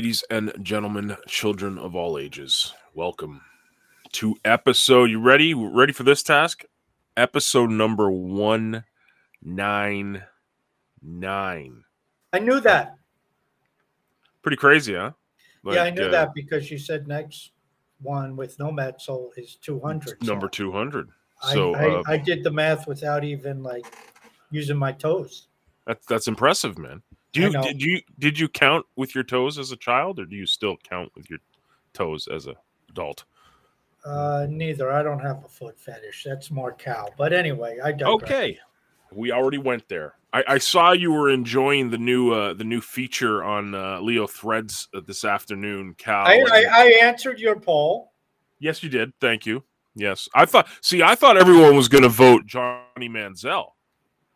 Ladies and gentlemen, children of all ages, welcome to episode. You ready? Ready for this task? Episode number 199. I knew that. Pretty crazy, huh? yeah, I knew uh, that because you said next one with Nomad Soul is 200. Number so 200. I, So I, uh, I did the math without even like using my toes. that's that's impressive, man. Do you did you did you count with your toes as a child, or do you still count with your toes as a adult? Uh, neither. I don't have a foot fetish. That's more cow. But anyway, I don't. Okay, we already went there. I, I saw you were enjoying the new uh, the new feature on uh, Leo Threads uh, this afternoon, Cal. I, I, I answered your poll. yes, you did. Thank you. Yes, I thought. See, I thought everyone was going to vote Johnny Manziel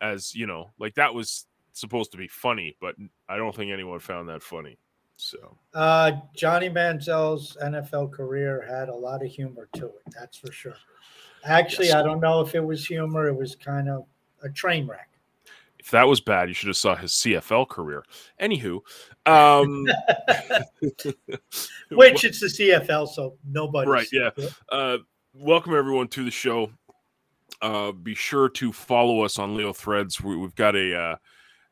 as you know, like that was supposed to be funny, but I don't think anyone found that funny. So Uh, Johnny Manziel's NFL career had a lot of humor to it. That's for sure. Actually, Yes. I don't know if it was humor. It was kind of a train wreck. if that was bad, you should have saw his CFL career. Anywho, um, Which it's the CFL, so nobody. Right, yeah. uh, welcome everyone to the show. Uh, be sure to follow us on Leo Threads. We, we've got a uh,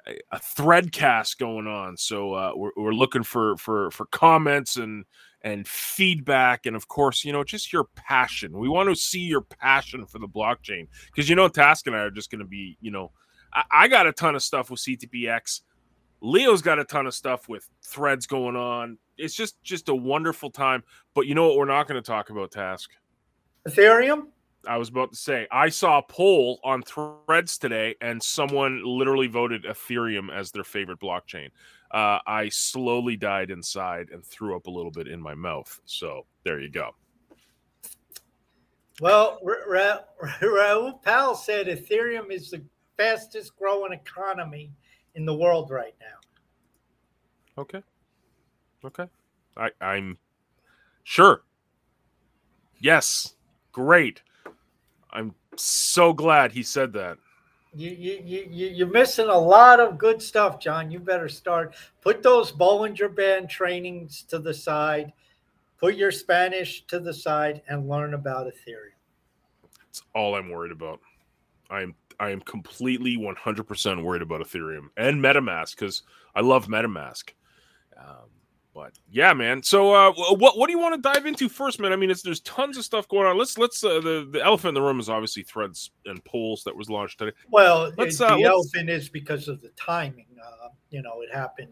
a, thread cast going on, so uh, we're, we're looking for for for comments and and feedback, and of course, you know, just your passion. We want to see your passion for the blockchain because you know, Task and I are just going to be, you know, I, I got a ton of stuff with CTPX. Leo's got a ton of stuff with threads going on. It's just just a wonderful time. But you know what? We're not going to talk about Task. Ethereum. I was about to say I saw a poll on Threads today, and someone literally voted Ethereum as their favorite blockchain. Uh, I slowly died inside and threw up a little bit in my mouth. So there you go. Well, Ra- Ra- Raoul Pal said Ethereum is the fastest growing economy in the world right now. Okay. Okay. I, I'm sure. Yes. Great. I'm so glad he said that. You, you, you, you- you're missing a lot of good stuff, John. You better start. Put those Bollinger Band trainings to the side, put your Spanish to the side, and learn about Ethereum. That's all I'm worried about. I am I am completely 100% worried about Ethereum and MetaMask because I love MetaMask. Um, but yeah, man. So uh, what what do you want to dive into first, man? I mean, it's, there's tons of stuff going on. Let's let's uh, the the elephant in the room is obviously threads and polls that was launched today. Well, Let's, the uh, let's- elephant is because of the timing. Uh, you know, it happened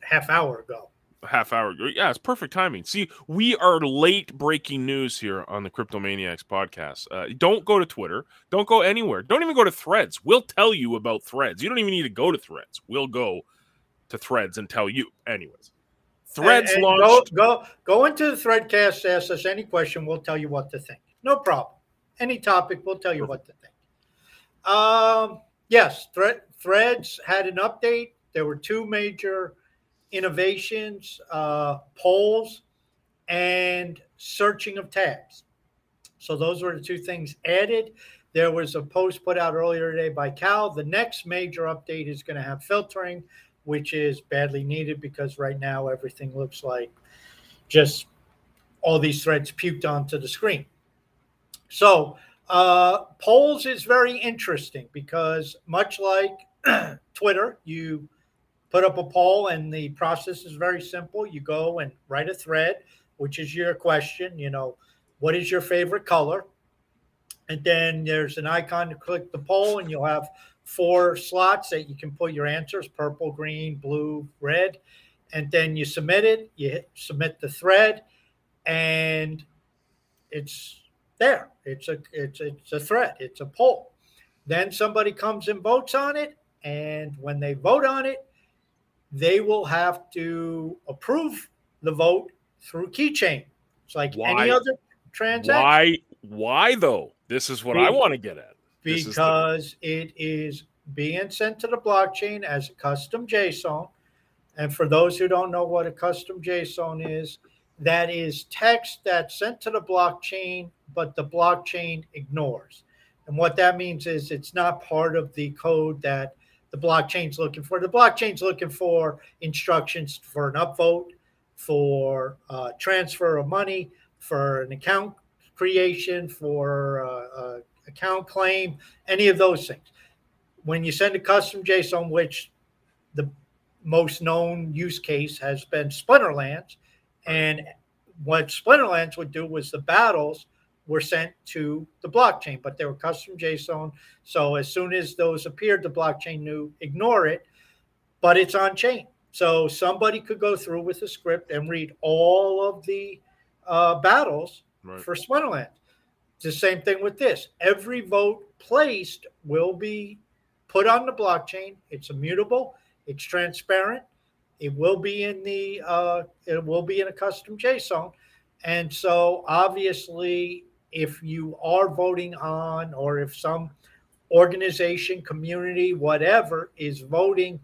half hour ago. a half hour ago. Yeah, it's perfect timing. See, we are late breaking news here on the Cryptomaniacs podcast. Uh, don't go to Twitter. Don't go anywhere. Don't even go to Threads. We'll tell you about Threads. You don't even need to go to Threads. We'll go to Threads and tell you. Anyways, Threads And- and launched. Go, go go into the Threadcast. Ask us any question. We'll tell you what to think. No problem. Any topic, we'll tell you what to think. Um, yes, Thread, Threads had an update. There were two major innovations: uh, polls and searching of tabs. So those were the two things added. There was a post put out earlier today by Cal. The next major update is going to have filtering, which is badly needed because right now everything looks like just all these threads puked onto the screen. So uh, polls is very interesting because much like Twitter, you put up a poll and the process is very simple. You go and write a thread, which is your question. You know, what is your favorite color? And then there's an icon to click the poll, and you'll have four slots that you can put your answers purple, green, blue, red. And then you submit it, you hit, submit the thread, and it's there. It's a it's it's a thread. It's a poll. Then somebody comes and votes on it, and when they vote on it, they will have to approve the vote through keychain. It's like why, any other transaction. Why? Why though? This is what I want to get at. Because the... it is being sent to the blockchain as a custom JSON. And for those who don't know what a custom JSON is, that is text that's sent to the blockchain, but the blockchain ignores. And what that means is it's not part of the code that the blockchain's looking for. The blockchain's looking for instructions for an upvote, for uh, transfer of money, for an account creation, for uh, uh, account claim, any of those things. When you send a custom JSON, which the most known use case has been Splinterlands, and what Splinterlands would do was the battles were sent to the blockchain, but they were custom JSON. So as soon as those appeared, the blockchain knew ignore it, but it's on chain. So somebody could go through with a script and read all of the uh, battles right. for Splinterlands. It's the same thing with this. Every vote placed will be put on the blockchain. It's immutable. It's transparent. It will be in the. Uh, it will be in a custom JSON, and so obviously if you are voting on or if some organization, community, whatever is voting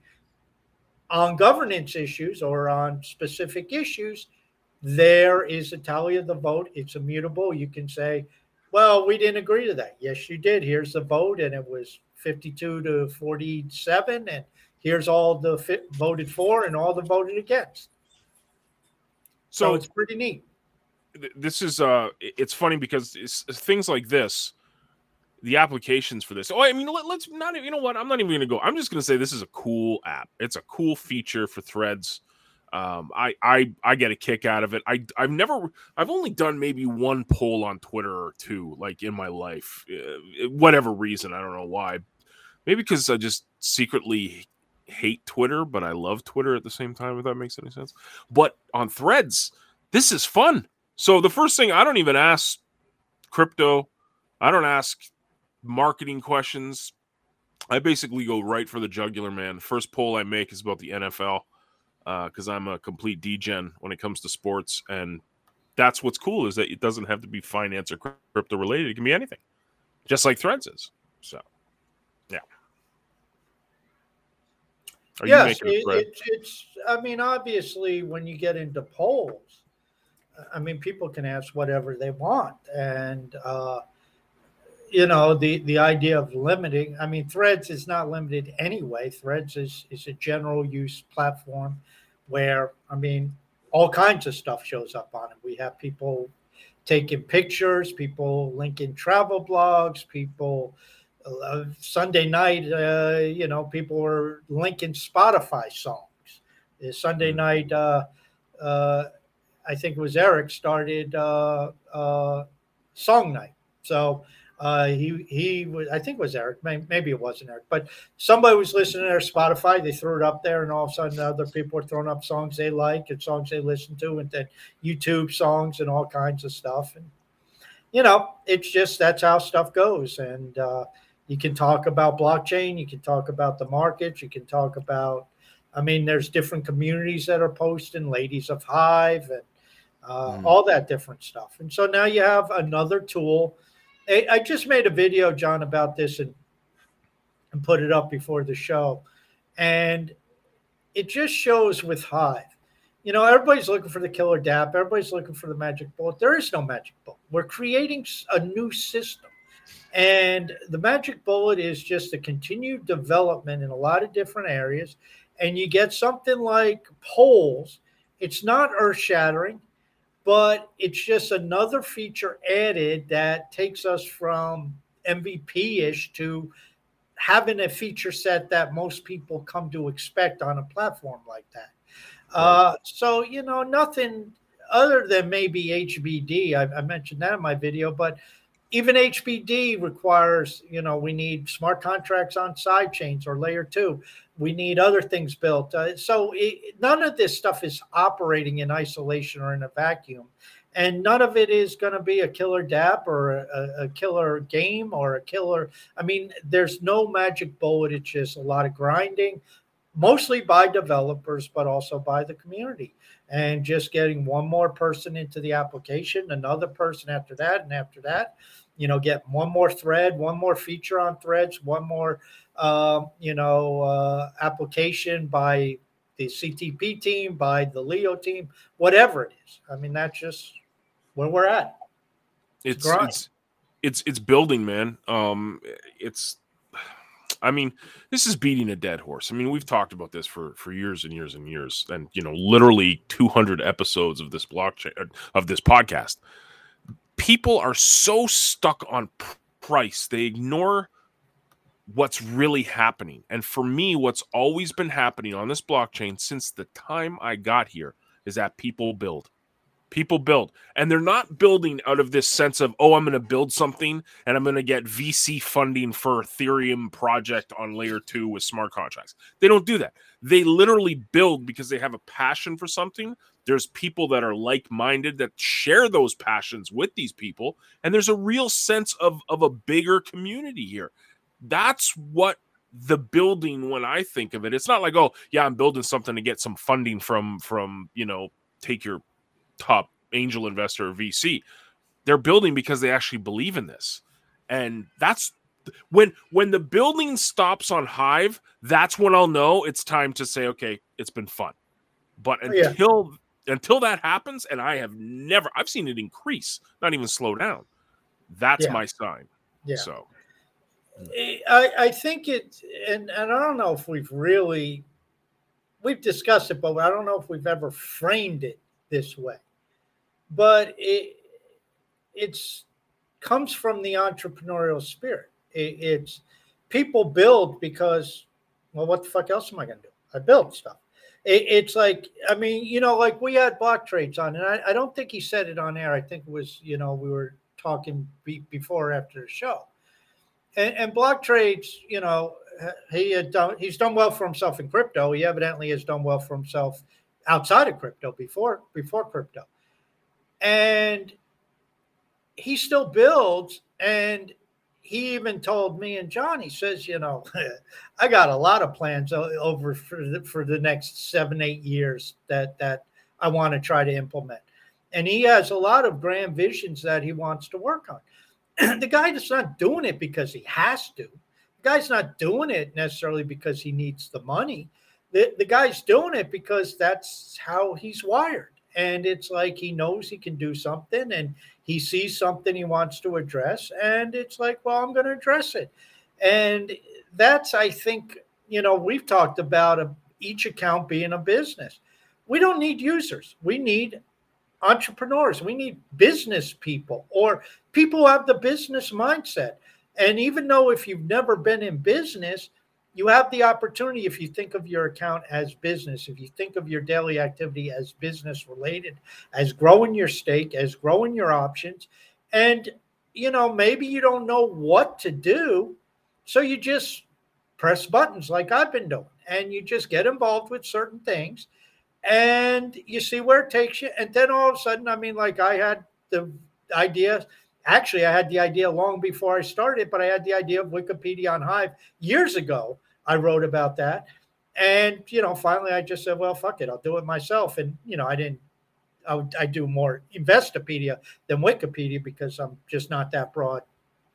on governance issues or on specific issues, there is a tally of the vote. It's immutable. You can say, well, we didn't agree to that. Yes, you did. Here's the vote, and it was 52 to 47. And here's all the fit voted for and all the voted against. So, so it's pretty neat this is uh it's funny because it's, things like this the applications for this oh i mean let, us not you know what i'm not even gonna go i'm just gonna say this is a cool app it's a cool feature for threads um i i i get a kick out of it. I i've never i've only done maybe one poll on twitter or two like in my life uh, whatever reason i don't know why. Maybe because i just secretly hate twitter but i love twitter at the same time if that makes any sense. But on threads this is fun. So the first thing I don't even ask crypto, I don't ask marketing questions. I basically go right for the jugular, man. The First poll I make is about the NFL because uh, I'm a complete degen when it comes to sports, and that's what's cool is that it doesn't have to be finance or crypto related. It can be anything, just like Threads is. So, yeah. Are yes, it, it, it's. I mean, obviously, when you get into polls, I mean, people can ask whatever they want, and uh, you know, the the idea of limiting. I mean, Threads is not limited anyway. Threads is is a general use platform where I mean, all kinds of stuff shows up on it. We have people taking pictures, people linking travel blogs, people. Uh, Sunday night, uh, you know, people were linking Spotify songs. Sunday hmm. night, uh, uh I think it was Eric started uh, uh, Song Night. So uh, he he was I think it was Eric. Maybe it wasn't Eric, but somebody was listening to their Spotify. They threw it up there, and all of a sudden, other people were throwing up songs they like and songs they listen to, and then YouTube songs and all kinds of stuff. And you know, it's just that's how stuff goes. And uh, you can talk about blockchain, you can talk about the markets, you can talk about. I mean, there's different communities that are posting, Ladies of Hive, and uh, mm. all that different stuff. And so now you have another tool. I, just made a video, John, about this and and put it up before the show, and it just shows with Hive. You know, everybody's looking for the killer DApp. Everybody's looking for the magic bullet. There is no magic bullet. We're creating a new system. And the magic bullet is just a continued development in a lot of different areas. And you get something like polls. It's not earth shattering but it's just another feature added that takes us from MVP ish to having a feature set that most people come to expect on a platform like that. Right. Uh, so, you know, nothing other than maybe HBD. I, I mentioned that in my video, but even HBD requires, you know, we need smart contracts on side chains or layer two. We need other things built. Uh, so it, none of this stuff is operating in isolation or in a vacuum. and none of it is going to be a killer DApp or a, a, killer game or a killer. I mean, there's no magic bullet. It's just a lot of grinding, mostly by developers, but also by the community. And just getting one more person into the application, another person after that, and after that, you know, get one more thread, one more feature on threads, one more, uh, you know, uh, application by the CTP team, by the Leo team, whatever it is. I mean, that's just where we're at. It's it's it's, it's, it's building, man. Um, it's I mean, this is beating a dead horse. I mean, we've talked about this for for years and years and years, and you know, literally 200 episodes of this blockchain uh, of this podcast. People are so stuck on price, they ignore what's really happening. And for me, what's always been happening on this blockchain since the time I got here is that people build people build. And they're not building out of this sense of oh i'm going to build something and i'm going to get vc funding for ethereum project on layer 2 with smart contracts. They don't do that. They literally build because they have a passion for something. There's people that are like-minded that share those passions with these people. And there's a real sense of of a bigger community here. That's what the building when i think of it it's not like oh yeah i'm building something to get some funding from from you know take your top angel investor or VC. They're building because they actually believe in this. And that's when when the building stops on Hive, that's when I'll know it's time to say, okay, it's been fun. But oh, until yeah. until that happens, and I have never I've seen it increase, not even slow down. That's yeah. my sign. Yeah. So I, I think it and, and I don't know if we've really we've discussed it, but I don't know if we've ever framed it this way. But it it's comes from the entrepreneurial spirit. It, it's people build because well, what the fuck else am I gonna do? I build stuff. It, it's like I mean, you know, like we had blocktrades on, and I, I, don't think he said it on air. I think it was you know we were talking be, before after the show, and, and blocktrades, you know, he had done he's done well for himself in crypto. He evidently has done well for himself outside of crypto before before crypto and he still builds and he even told me and John, he says, you know, I got a lot of plans over for the, for the next seven, eight years that that I want to try to implement. And he has a lot of grand visions that he wants to work on. the guy is not doing it because he has to. The guy's not doing it necessarily because he needs the money the, the guy's doing it because that's how he's wired. And it's like he knows he can do something and he sees something he wants to address. And it's like, well, I'm going to address it. And that's, I think, you know, we've talked about a, each account being a business. We don't need users, we need entrepreneurs, we need business people or people who have the business mindset. And even though if you've never been in business, you have the opportunity if you think of your account as business if you think of your daily activity as business related as growing your stake as growing your options and you know maybe you don't know what to do so you just press buttons like i've been doing and you just get involved with certain things and you see where it takes you and then all of a sudden i mean like i had the idea actually, I had the idea long before I started, but I had the idea of Wikipedia on Hive years ago. I wrote about that. And, you know, finally I just said, well, fuck it, I'll do it myself. And, you know, I didn't, I, would, I do more Investopedia than Wikipedia because I'm just not that broad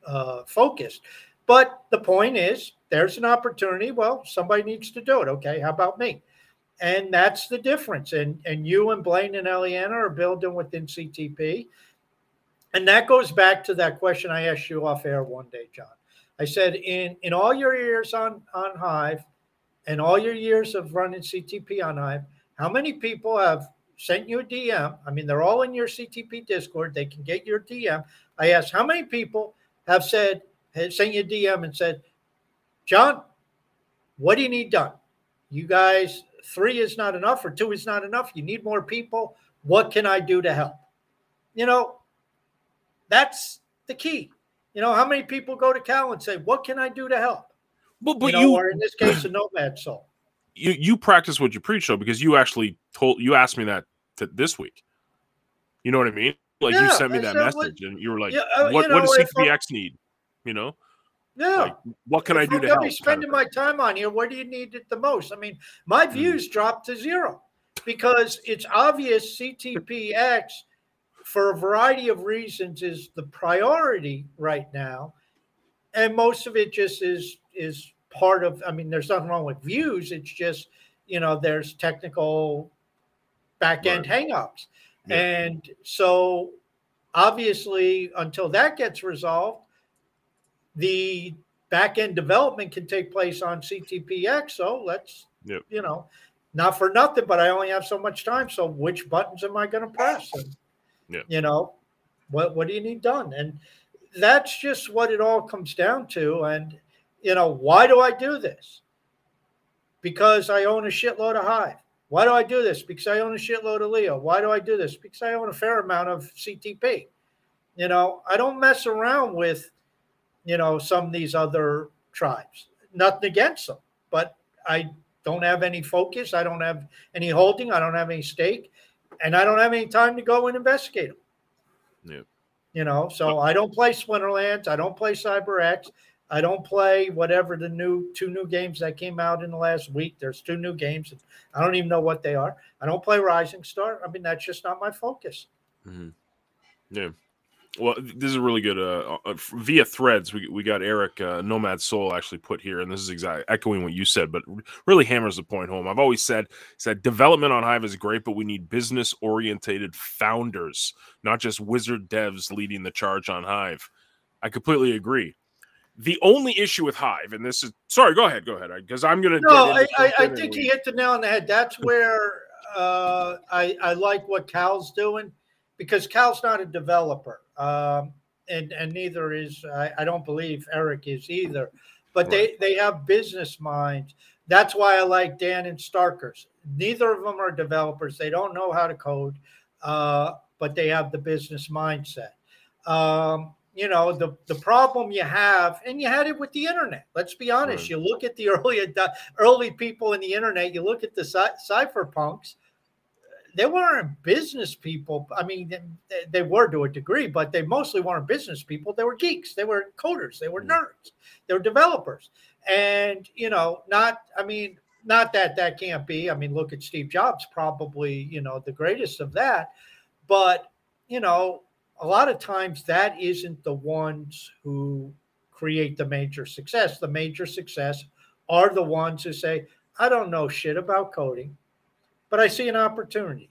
uh, focused. But the point is, there's an opportunity. Well, somebody needs to do it. Okay. How about me? And that's the difference. And, and you and Blaine and Eliana are building within CTP and that goes back to that question I asked you off air one day, John. I said, in in all your years on on Hive, and all your years of running CTP on Hive, how many people have sent you a DM? I mean, they're all in your CTP Discord. They can get your DM. I asked how many people have said have sent you a DM and said, John, what do you need done? You guys, three is not enough, or two is not enough. You need more people. What can I do to help? You know, that's the key. You know, how many people go to Cal and say, "What can I do to help?" Well, but you, know, you or in this case, a nomad soul. You you practice what you preach, though, because you actually told you asked me that this week. You know what I mean? like Yeah, you sent me that said, what- message, and you were like, Yeah, uh, "What you what does if CTPX need?" You know, Yeah. like what can I do I'm to help? be kind of spending my time on here. Where do you need it the most? I mean, my Mm. views dropped to zero because it's obvious CTPX, for a variety of reasons, is the priority right now, and most of it just is is part of. I mean, there's nothing wrong with views. It's just you know there's technical back end hangups, Yeah. and so obviously until that gets resolved the back end development can take place on CTPX. So let's, Yep. you know, not for nothing, but I only have so much time. So which buttons am I going to press? And, Yeah. You know, what what do you need done? And that's just what it all comes down to. And you know, why do I do this? Because I own a shitload of Hive. Why do I do this? Because I own a shitload of Leo. Why do I do this? Because I own a fair amount of CTP. You know, I don't mess around with you know, some of these other tribes. Nothing against them, but I don't have any focus. I don't have any holding. I don't have any stake, and I don't have any time to go and investigate them. Yeah. You know, so I don't play Splinterlands. I don't play CyberX. I don't play whatever the new two new games that came out in the last week. There's two new games. I don't even know what they are. I don't play Rising Star. I mean, that's just not my focus. Mm-hmm. Yeah. Well, this is really good. Uh, uh, via threads, we, we got Eric uh, Nomad Soul actually put here, and this is exactly echoing what you said, but really hammers the point home. I've always said said development on Hive is great, but we need business orientated founders, not just wizard devs leading the charge on Hive. I completely agree. The only issue with Hive, and this is sorry, go ahead, go ahead, because I'm gonna. No, I, I, I think he hit the nail on the head. That's where uh, I, I like what Cal's doing because Cal's not a developer. Um, and, and neither is, I, I don't believe Eric is either, but they, they have business minds. That's why I like Dan and Starkerz. Neither of them are developers. They don't know how to code, uh, but they have the business mindset. Um, you know the the problem you have, and you had it with the internet. Let's be honest. Right. You look at the early early people in the internet. You look at the cy- cypherpunks. They weren't business people. I mean, they, they were to a degree, but they mostly weren't business people. They were geeks. They were coders. They were Mm. nerds. They were developers. And you know, not. I mean, not that that can't be. I mean, look at Steve Jobs, probably you know the greatest of that. But you know, a lot of times that isn't the ones who create the major success. The major success are the ones who say, I don't know shit about coding, but I see an opportunity.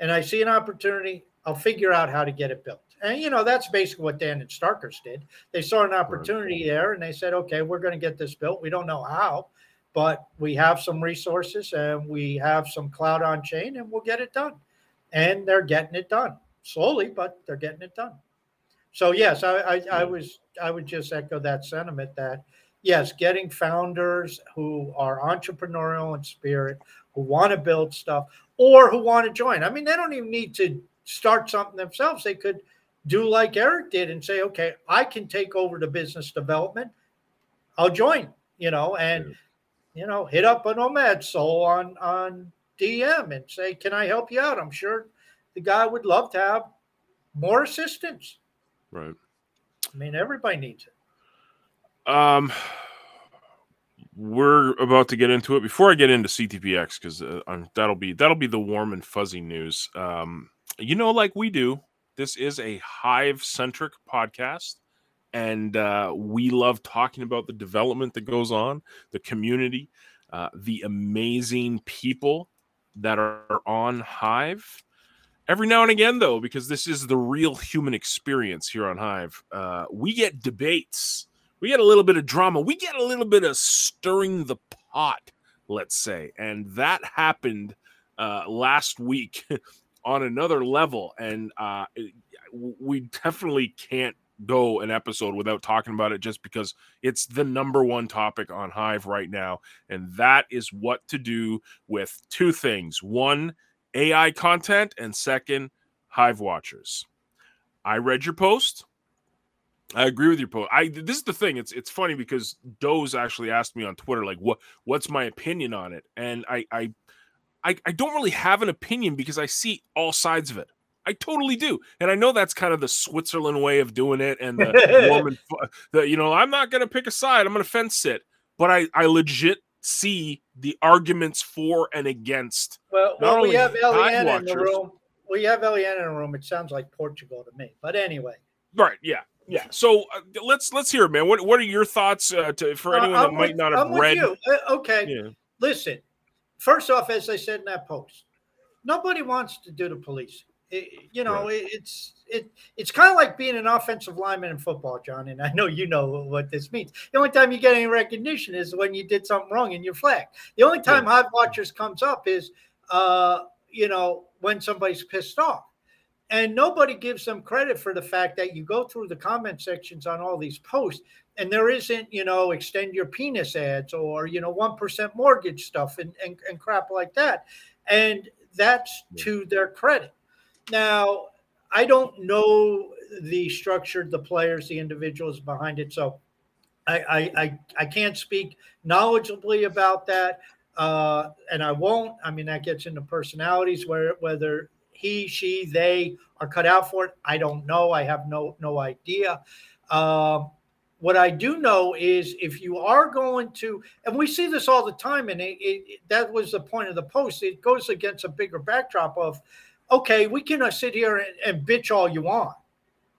And I see an opportunity, I'll figure out how to get it built. And you know, that's basically what Dan and Starkerz did. They saw an opportunity there and they said, okay, we're going to get this built. We don't know how, but we have some resources and we have some cloud on chain and we'll get it done. And they're getting it done slowly, but they're getting it done. So yes, I, I, I was I would just echo that sentiment that yes, getting founders who are entrepreneurial in spirit, who want to build stuff, or who want to join. I mean, they don't even need to start something themselves. They could do like Eric did and say, okay, I can take over the business development. I'll join, you know, and you know, hit up a nomad soul on on DM and say, Can I help you out? I'm sure the guy would love to have more assistance. right. I mean, everybody needs it. Um, we're about to get into it. Before I get into CTPX, because uh, that'll be that'll be the warm and fuzzy news. Um, you know, like we do, this is a Hive centric podcast, and uh, we love talking about the development that goes on, the community, uh, the amazing people that are on Hive. Every now and again, though, because this is the real human experience here on Hive, uh, we get debates we get a little bit of drama. We get a little bit of stirring the pot let's say. And that happened uh last week on another level. And uh we definitely can't go an episode without talking about it just because it's the number one topic on hive right now. And that is what to do with two things. One ai content and second hive watchers. I read your post I agree with your post. I this is the thing. It's it's funny because Doze actually asked me on Twitter like what what's my opinion on it, and I I I, I don't really have an opinion because I see all sides of it. I totally do. And I know that's kind of the Switzerland way of doing it and the woman the you know, I'm not going to pick a side. I'm going to fence sit. But I I legit see the arguments for and against. Well, well we have Eliana in the room. We have Eliana in the room. It sounds like Portugal to me. But anyway. Right, yeah. Yeah. So uh, let's let's hear it, man. What what are your thoughts uh, to, for uh, anyone uh, that might not have I'm read? Uh, okay. Yeah. Listen. First off, as I said in that post, nobody wants to do the police. It, you know, right. it, it's it it's kind of like being an offensive lineman in football, John. And I know you know what this means. The only time you get any recognition is when you did something wrong and you're flagged. The only time yeah. Hive Watchers comes up is, uh, you know, when somebody's pissed off. And nobody gives them credit for the fact that you go through the comment sections on all these posts and there isn't, you know, extend your penis ads or, you know, 1% mortgage stuff and, and, and crap like that. And that's to their credit. Now, I don't know the structure, the players, the individuals behind it. So I, I, I, I can't speak knowledgeably about that. Uh, and I won't. I mean, that gets into personalities where whether he, she, they are cut out for it. I don't know. I have no no idea. Um, what I do know is if you are going to, and we see this all the time, and it, it, that was the point of the post. It goes against a bigger backdrop of okay, we can uh, sit here and, and bitch all you want,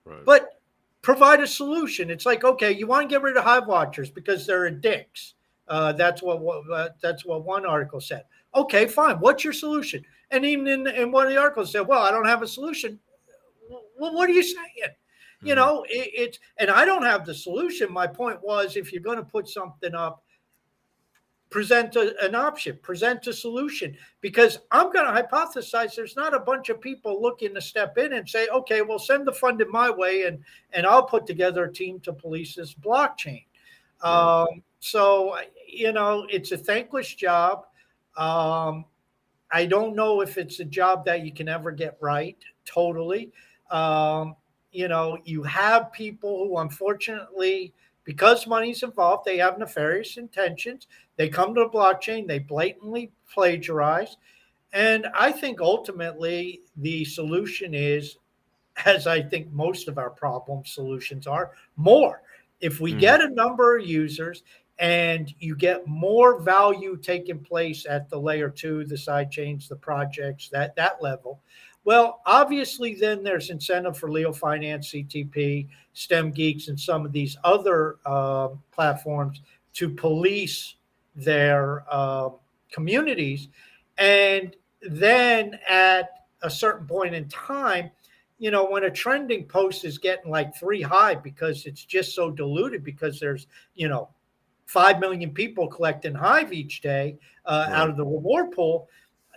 right. but provide a solution. It's like, okay, you want to get rid of hive watchers because they're dicks. Uh, that's what, what uh, that's what one article said. Okay, fine. What's your solution? And even in, in one of the articles said, well, I don't have a solution. Well, what are you saying? Mm-hmm. You know, it, it's and I don't have the solution. My point was, if you're going to put something up present a, an option, present a solution. Because I'm going to hypothesize there's not a bunch of people looking to step in and say, okay, well, send the funding my way and, and I'll put together a team to police this blockchain. Um, so, you know, it's a thankless job. Um, I don't know if it's a job that you can ever get right totally. Um, you know, you have people who unfortunately because money's involved, they have nefarious intentions. They come to the blockchain, they blatantly plagiarize. And I think ultimately the solution is, as I think most of our problem solutions are, more. If we mm. get a number of users and you get more value taking place at the layer two, the side chains, the projects, that that level, well, obviously, then there's incentive for Leo Finance, CTP, STEM Geeks, and some of these other uh, platforms to police their uh, communities. And then at a certain point in time, you know, when a trending post is getting like three Hive because it's just so diluted because there's, you know, 5 million people collecting Hive each day uh, right. out of the reward pool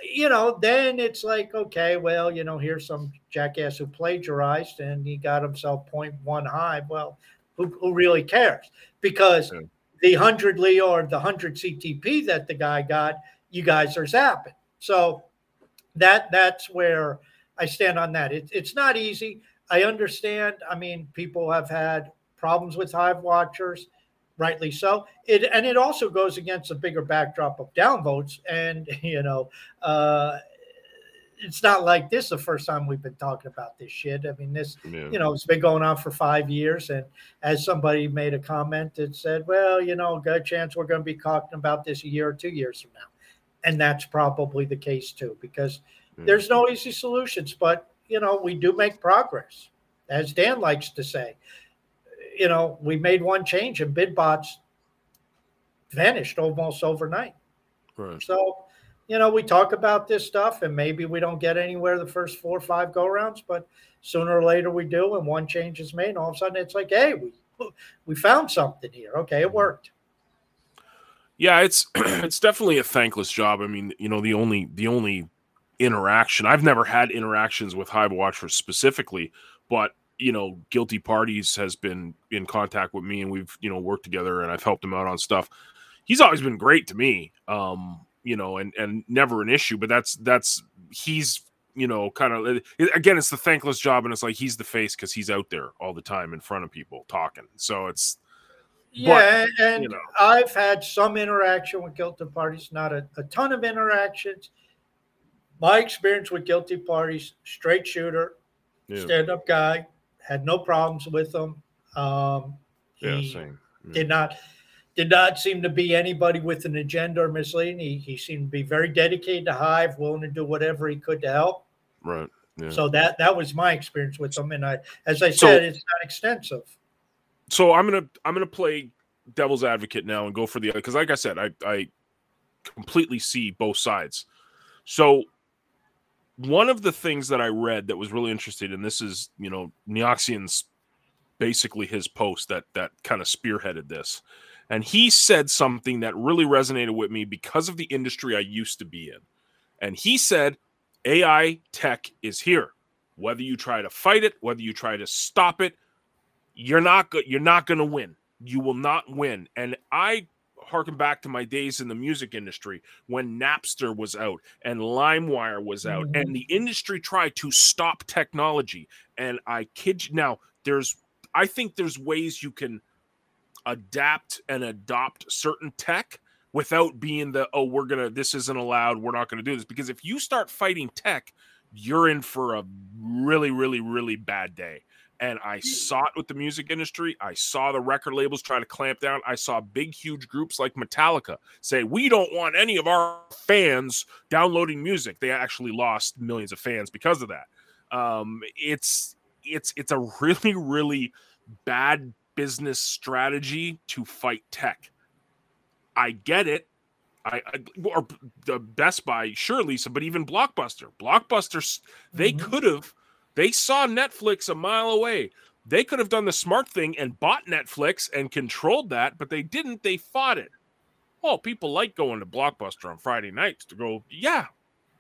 you know, then it's like, okay, well, you know, here's some jackass who plagiarized and he got himself 0.1 Hive. Well, who, who really cares? Because the 100 Leo or the 100 CTP that the guy got, you guys are zapping. So that that's where I stand on that. It, it's not easy. I understand. I mean, people have had problems with Hive Watchers rightly so. It and it also goes against a bigger backdrop of downvotes, and you know, uh, it's not like this the first time we've been talking about this shit. I mean, this yeah. you know, it's been going on for five years, and as somebody made a comment that said, "Well, you know, good chance we're going to be talking about this a year or two years from now," and that's probably the case too, because yeah. there's no easy solutions, but you know, we do make progress, as Dan likes to say you know, we made one change and bid bots vanished almost overnight. Right. So, you know, we talk about this stuff and maybe we don't get anywhere the first four or five go rounds, but sooner or later we do. And one change is made. And all of a sudden it's like, hey, we, we found something here. Okay, it mm-hmm. worked. Yeah, it's it's definitely a thankless job. I mean, you know, the only the only interaction I've never had interactions with Hive Watchers specifically, but you know, guilty parties has been in contact with me and we've, you know, worked together and I've helped him out on stuff. He's always been great to me. Um, you know, and and never an issue, but that's that's he's you know, kind of it, again, it's the thankless job, and it's like he's the face because he's out there all the time in front of people talking. So it's yeah, but, and you know. I've had some interaction with guilty parties, not a, a ton of interactions. My experience with guilty parties, straight shooter, Yeah. stand up guy, had no problems with him. Um, Yeah, same. Yeah. did not did not seem to be anybody with an agenda or misleading. He, he seemed to be very dedicated to Hive, willing to do whatever he could to help. Right. Yeah. So that that was my experience with him. And I, as I So- said, it's not extensive. so I'm gonna I'm gonna play devil's advocate now and go for the other because like I said, I I completely see both sides. So one of the things that I read that was really interesting, and this is you know Neoxian's basically his post that that kind of spearheaded this, and he said something that really resonated with me because of the industry I used to be in, and he said AI tech is here. Whether you try to fight it, whether you try to stop it, you're not good. You're not going to win. You will not win. And I harken back to my days in the music industry when Napster was out and LimeWire was out, Mhm. and the industry tried to stop technology. And I kid you now, there's I think there's ways you can adapt and adopt certain tech without being the oh we're gonna this isn't allowed we're not gonna do this because if you start fighting tech you're in for a really really really bad day and i saw it with the music industry i saw the record labels try to clamp down i saw big huge groups like metallica say we don't want any of our fans downloading music they actually lost millions of fans because of that um, it's it's it's a really really bad business strategy to fight tech I get it. I, I or the Best Buy, sure, Lisa, but even Blockbuster, Blockbuster, they Mhm. could have. They saw Netflix a mile away. They could have done the smart thing and bought Netflix and controlled that, but they didn't. They fought it. Oh, people like going to Blockbuster on Friday nights to go. Yeah,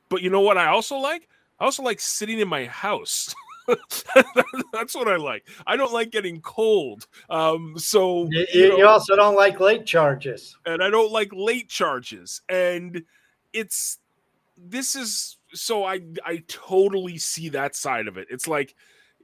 but you know what? I also like. I also like sitting in my house. That's what I like. I don't like getting cold. Um, so You, you you, you also don't like late charges. and I don't like late charges. And it's this is so I I totally see that side of it. It's like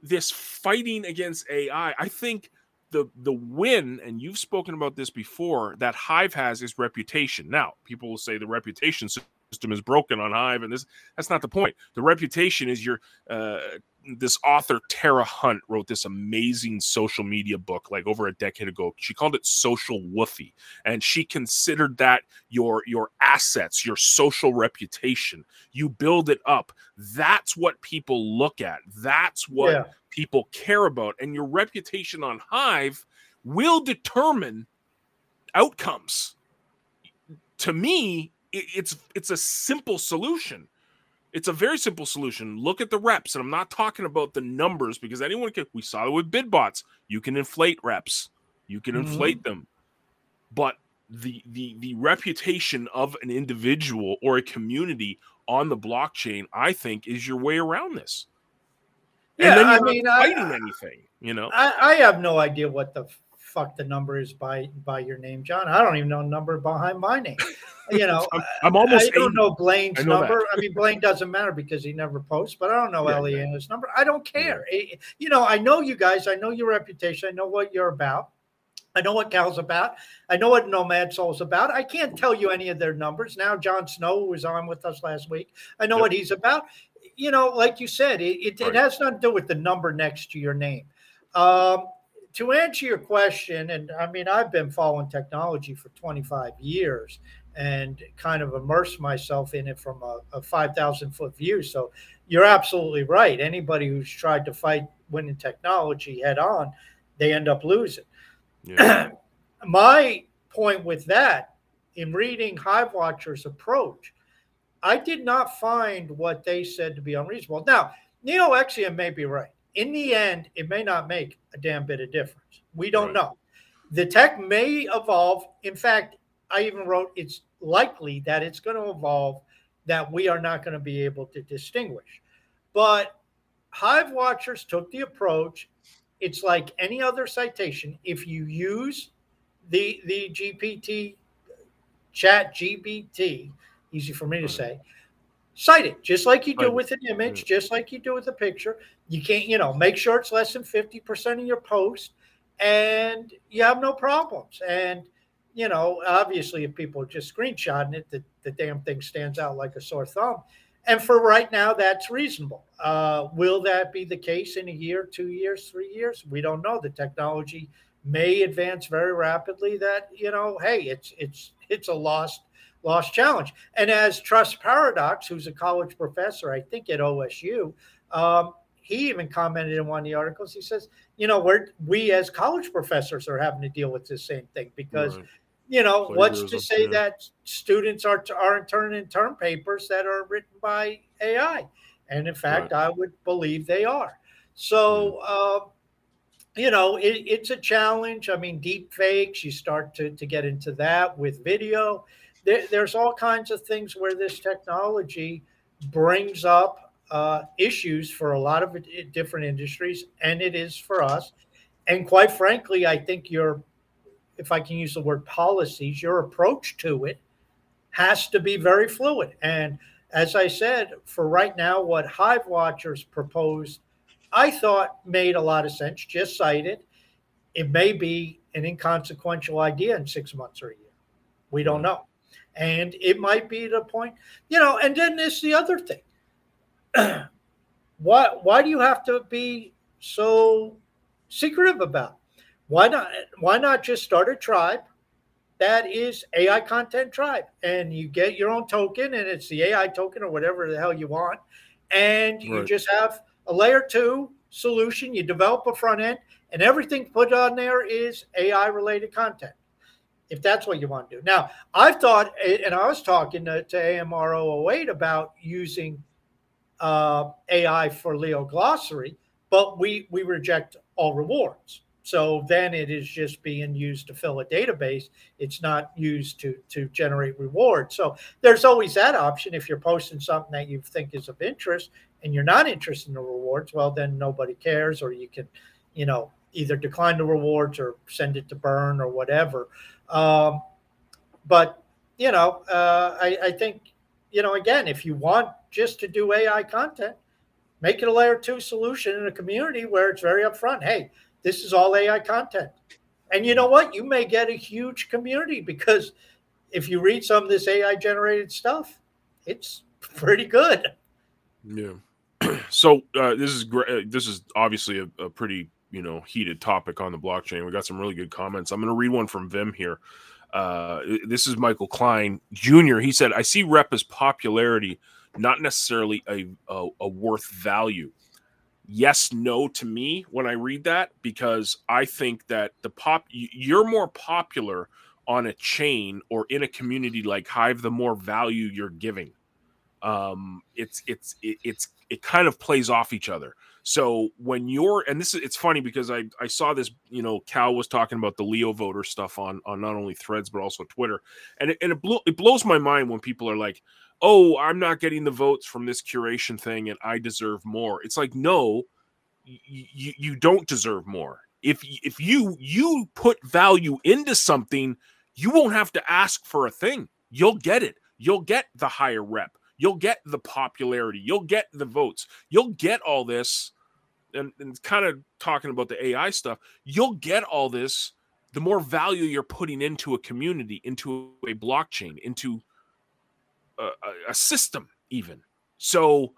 this fighting against AI. I think the the win, and you've spoken about this before, that Hive has is reputation. Now, people will say the reputation system is broken on Hive, and this that's not the point. The reputation is your uh this author Tara Hunt wrote this amazing social media book like over a decade ago. She called it Social Whuffie, and she considered that your your assets, your social reputation. You build it up. That's what people look at. That's what yeah. people care about, and your reputation on Hive will determine outcomes. To me, it- it's it's a simple solution. It's a very simple solution. Look at the reps, and I'm not talking about the numbers because anyone can. We saw it with bid bots. You can inflate reps, you can Mhm. inflate them, but the the the reputation of an individual or a community on the blockchain, I think, is your way around this. Yeah, and then I you're mean, not I- fighting anything, you know. I, I have no idea what the fuck the number is by by your name, John. I don't even know number behind my name. You know, I'm, I'm almost I don't 80. know Blaine's I know number. I mean, Blaine doesn't matter because he never posts, but I don't know Yeah, Eliana's number. I don't care. It- you know, I know you guys. I know your reputation. I know what you're about. I know what Cal's about. I know what Nomad Soul's about. I can't tell you any of their numbers. Now, John Snow, who was on with us last week, I know Yep. what he's about. You know, like you said, it, it, Right. it has nothing to do with the number next to your name. Um, to answer your question, and I mean, I've been following technology for 25 years and kind of immersed myself in it from a, a 5,000 foot view. So you're absolutely right. Anybody who's tried to fight winning technology head on, they end up losing. Yeah. My point with that, in reading Hive Watcher's approach, I did not find what they said to be unreasonable. Now, Neoxian may be right. In the end, it may not make a damn bit of difference. We don't Right. know. The tech may evolve. In fact, I even wrote it's likely that it's going to evolve that we are not going to be able to distinguish. But Hive Watchers took the approach. It's like any other citation. If you use the the GPT chat GPT, easy for me to say, cite it just like you do with an image, just like you do with a picture. You can't, you know, make sure it's less than 50% of your post and you have no problems. And, you know, obviously if people are just screenshotting it, the, the damn thing stands out like a sore thumb. and for right now, that's reasonable. Uh, will that be the case in a year, two years, three years? We don't know. The technology may advance very rapidly. That you know, hey, it's it's it's a lost lost challenge. And as Trost Paradox, who's a college professor, I think at OSU, um, he even commented in one of the articles. He says, you know, we're we as college professors are having to deal with the same thing because. Right. You know, what's to say yeah. that students are aren't turning in term papers that are written by AI? And in fact, right. I would believe they are. So, uh, you know, it, it's a challenge. I mean, deep fakes, you start to, to get into that with video. There, there's all kinds of things where this technology brings up uh, issues for a lot of different industries, and it is for us. And quite frankly, I think your, if I can use the word policies, your approach to it has to be very fluid. And as I said, for right now, what Hive Watchers proposed, I thought made a lot of sense. Just cited, it may be an inconsequential idea in six months or a year. We don't know. And it might be the point, you know, and then there's the other thing why why do you have to be so secretive about? Why not why not just start a tribe that is AI content tribe and you get your own token and it's the AI token or whatever the hell you want and you right. just have a layer 2 solution you develop a front end and everything put on there is AI related content if that's what you want to do. Now, I've thought, and I was talking to, to AMR 008 about using uh, AI for Leo Glossary, but we we reject all rewards. So then it is just being used to fill a database. It's not used to to generate rewards. So there's always that option. If you're posting something that you think is of interest and you're not interested in the rewards, well then nobody cares, or you can, you know, either decline the rewards or send it to burn or whatever. Um, but you know, uh, I, I think you know, again, if you want just to do AI content, make it a layer two solution in a community where it's very upfront. Hey, this is all AI content. And you know what? You may get a huge community because if you read some of this AI generated stuff, it's pretty good. Yeah. So uh, this is great. Uh, this is obviously a, a, pretty you know heated topic on the blockchain. We got some really good comments. I'm going to read one from Vim here. Uh, this is Michael Klein Jr. He said, I see rep as popularity, not necessarily a, a, a worth value. Yes, no to me when I read that, because I think that the pop, you're more popular on a chain or in a community like Hive, the more value you're giving. Um, it's, it's, it, it's, it kind of plays off each other. So when you're and this is it's funny because I I saw this you know Cal was talking about the Leo voter stuff on on not only Threads but also Twitter, and it, and it, blew, it blows my mind when people are like, oh I'm not getting the votes from this curation thing and I deserve more. It's like no, you you don't deserve more. If if you you put value into something, you won't have to ask for a thing. You'll get it. You'll get the higher rep You'll get the popularity, you'll get the votes, you'll get all this. And, and kind of talking about the AI stuff, you'll get all this the more value you're putting into a community, into a blockchain, into a, a system, even. So,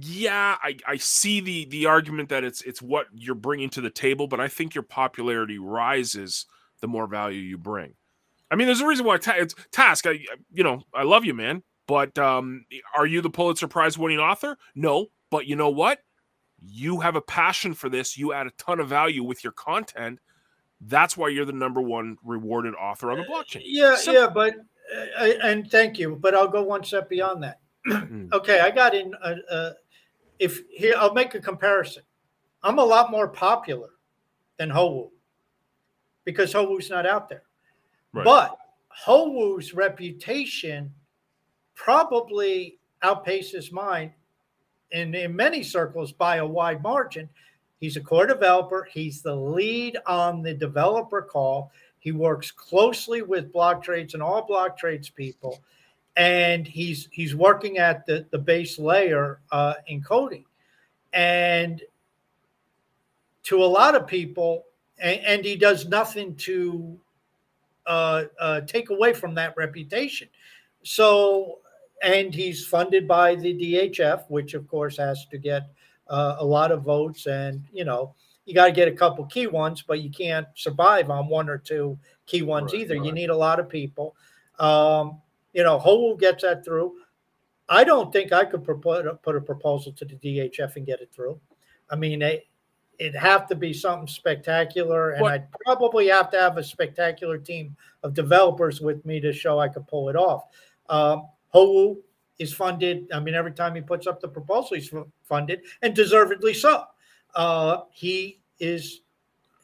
yeah, I, I see the the argument that it's it's what you're bringing to the table, but I think your popularity rises the more value you bring. I mean, there's a reason why ta- it's task. I you know I love you, man. But um, are you the Pulitzer Prize winning author? No. But you know what? You have a passion for this. You add a ton of value with your content. That's why you're the number one rewarded author on the blockchain. Yeah, Simple. yeah, but and thank you. But I'll go one step beyond that. Mm. okay, I got in. Uh, uh, if here, I'll make a comparison. I'm a lot more popular than Howo because Howo's not out there. Right. But Howo's reputation probably outpaces mine in, in many circles by a wide margin. He's a core developer. He's the lead on the developer call. He works closely with blocktrades and all blocktrades people, and he's he's working at the, the base layer uh, in coding. And to a lot of people, and, and he does nothing to uh, uh, take away from that reputation. So and he's funded by the DHF, which of course has to get uh, a lot of votes, and you know you got to get a couple key ones, but you can't survive on one or two key ones right, either. Right. You need a lot of people. Um, you know, Howo gets that through. I don't think I could put a, put a proposal to the DHF and get it through. I mean, it, it'd have to be something spectacular, and what? I'd probably have to have a spectacular team of developers with me to show I could pull it off. Um, is funded. I mean, every time he puts up the proposal, he's funded, and deservedly so. Uh, he is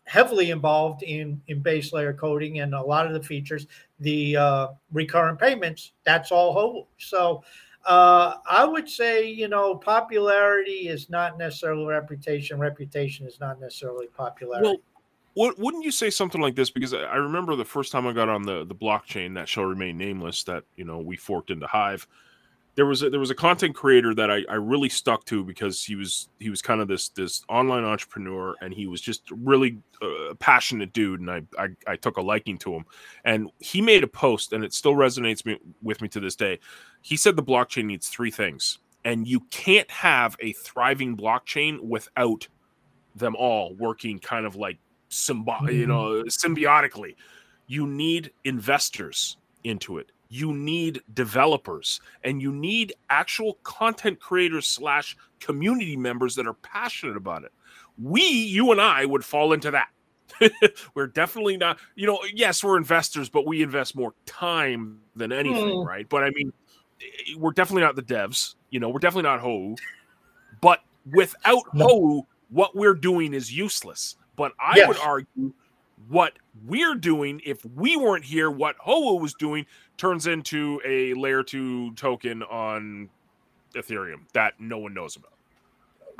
heavily involved in in base layer coding and a lot of the features. The uh, recurrent payments, that's all Howo. So uh, I would say, you know, popularity is not necessarily reputation. Reputation is not necessarily popularity. Well, wouldn't you say something like this? Because I remember the first time I got on the the blockchain that shall remain nameless, that you know we forked into Hive there was a, there was a content creator that I, I really stuck to because he was he was kind of this this online entrepreneur and he was just really uh, passionate dude and I, I, I took a liking to him and he made a post and it still resonates me, with me to this day. He said the blockchain needs three things and you can't have a thriving blockchain without them all working kind of like symbi- mm-hmm. you know symbiotically. You need investors into it you need developers and you need actual content creators slash community members that are passionate about it we you and i would fall into that we're definitely not you know yes we're investors but we invest more time than anything mm. right but i mean we're definitely not the devs you know we're definitely not Howo but without no. Howo what we're doing is useless but i yes. would argue what we're doing if we weren't here what Howo was doing turns into a layer two token on Ethereum that no one knows about.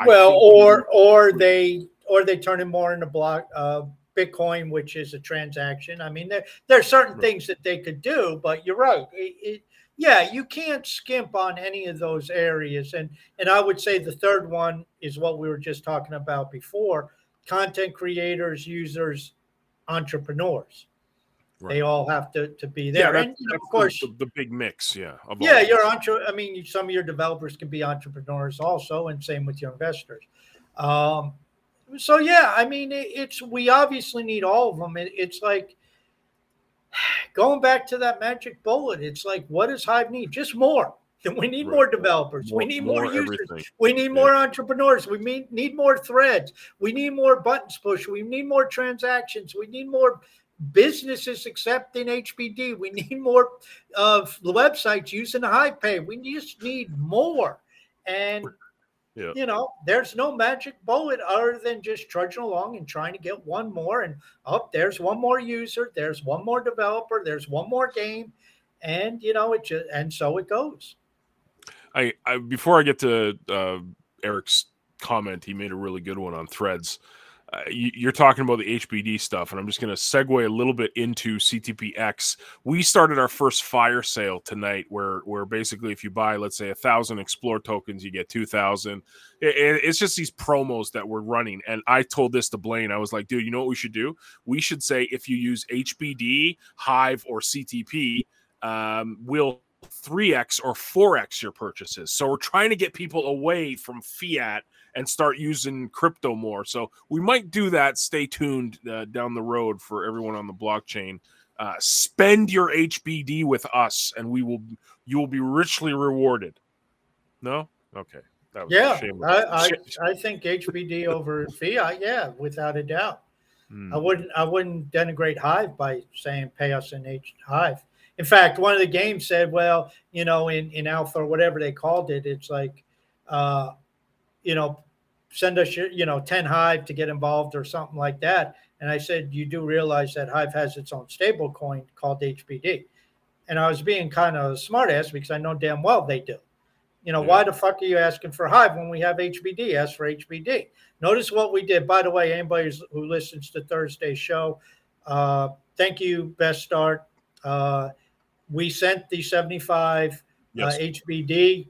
Well, or or they or they turn it more into block uh, Bitcoin, which is a transaction. I mean, there there are certain right. things that they could do, but you're right. It, it, yeah, you can't skimp on any of those areas, and and I would say the third one is what we were just talking about before: content creators, users, entrepreneurs. Right. They all have to, to be there. Yeah, and you know, of course, the, the, big mix. Yeah. yeah. Your entre- I mean, some of your developers can be entrepreneurs also, and same with your investors. Um, so yeah, I mean, it, it's we obviously need all of them. It, it's like going back to that magic bullet. It's like, what does Hive need? Just more. We need right. more developers. More, we need more, more users. Everything. We need yeah. more entrepreneurs. We need, need more threads. We need more buttons push. We need more transactions. We need more businesses accepting HBD. We need more of the websites using HivePay. We just need more. And yeah. you know, there's no magic bullet other than just trudging along and trying to get one more. And up oh, there's one more user, there's one more developer, there's one more game, and you know it just and so it goes. I, I before I get to uh, Eric's comment, he made a really good one on threads uh, you, are talking about the HBD stuff, and I'm just going to segue a little bit into CTPX. We started our first fire sale tonight, where where basically if you buy, let's say, a thousand Explore tokens, you get two thousand. It, it's just these promos that we're running, and I told this to Blaine. I was like, dude, you know what we should do? We should say if you use HBD, Hive, or CTP, um, we'll 3x or 4x your purchases. So we're trying to get people away from fiat and start using crypto more. So we might do that. Stay tuned uh, down the road for everyone on the blockchain. Uh, spend your HBD with us, and we will you will be richly rewarded. No, okay. yeah, I, I, I think HBD over fiat. Yeah, without a doubt. Hmm. I wouldn't I wouldn't denigrate Hive by saying pay us in H Hive. In fact, one of the games said, well, you know, in in alpha or whatever they called it, it's like, uh, you know, send us your, you know, 10 Hive to get involved or something like that. And I said, you do realize that Hive has its own stable coin called HBD. And I was being kind of a smartass because I know damn well they do. You know, yeah. why the fuck are you asking for Hive when we have HBD? Ask for HBD. Notice what we did. By the way, anybody who listens to Thursday's show, uh, thank you, Best Start. Uh, we sent the 75 uh, yes. uh, HBD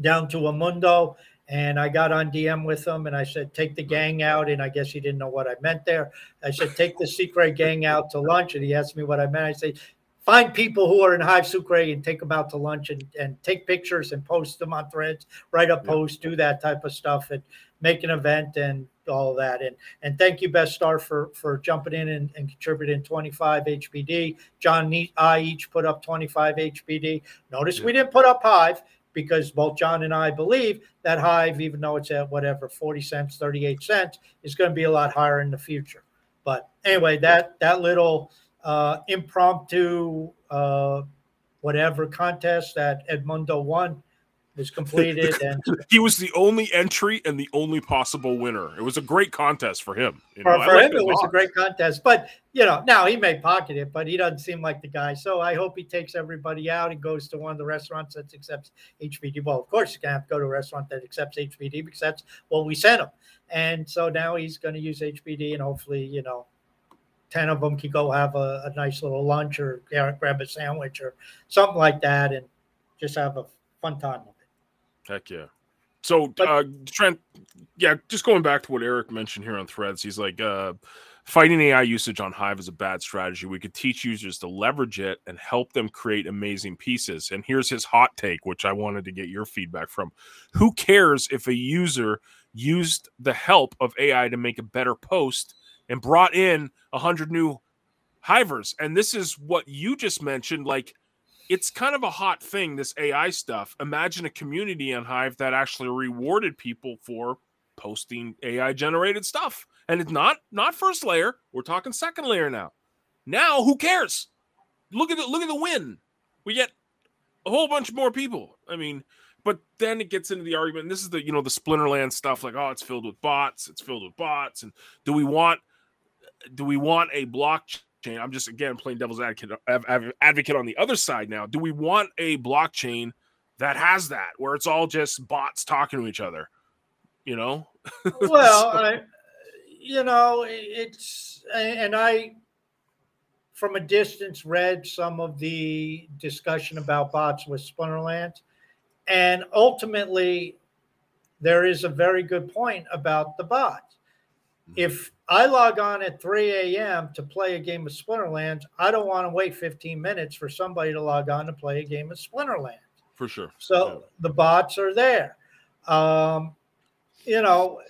down to Edmundo and I got on DM with him and I said, take the gang out. And I guess he didn't know what I meant there. I said, take the secret gang out to lunch. And he asked me what I meant. I said, find people who are in Hive Sucre and take them out to lunch and, and take pictures and post them on threads, write a post, do that type of stuff and make an event and all of that. And and thank you, Best Star, for for jumping in and, and contributing 25 HBD. John and I each put up 25 HBD. Notice yeah. we didn't put up Hive because both John and I believe that Hive, even though it's at whatever 40 cents, 38 cents, is going to be a lot higher in the future. But anyway, that that little uh, impromptu uh, whatever contest that Edmundo won was completed and he was the only entry and the only possible winner. It was a great contest for him you know, for, for him it was a great contest but you know now he may pocket it but he doesn't seem like the guy so i hope he takes everybody out and goes to one of the restaurants that accepts hpd well of course he's to have to go to a restaurant that accepts hpd because that's what we sent him and so now he's going to use hpd and hopefully you know 10 of them can go have a, a nice little lunch or grab a sandwich or something like that and just have a fun time. Heck yeah. So, but, uh, Trent, yeah, just going back to what Eric mentioned here on threads, he's like, uh, fighting AI usage on Hive is a bad strategy. We could teach users to leverage it and help them create amazing pieces. And here's his hot take, which I wanted to get your feedback from. Who cares if a user used the help of AI to make a better post and brought in a hundred new hivers. And this is what you just mentioned. Like, it's kind of a hot thing, this AI stuff. Imagine a community on Hive that actually rewarded people for posting AI generated stuff. And it's not not first layer. We're talking second layer now. Now, who cares? Look at the look at the win. We get a whole bunch more people. I mean, but then it gets into the argument. this is the you know the Splinterland stuff. Like, oh, it's filled with bots. It's filled with bots. And do we want do we want a blockchain? I'm just again playing devil's advocate advocate on the other side now. Do we want a blockchain that has that where it's all just bots talking to each other? You know? well, so. I, you know, it's and I from a distance read some of the discussion about bots with Splinterland, and ultimately there is a very good point about the bots. Mm-hmm. If I log on at 3 a.m. to play a game of Splinterlands. I don't want to wait 15 minutes for somebody to log on to play a game of Splinterlands. For sure. So yeah. the bots are there. Um, you know,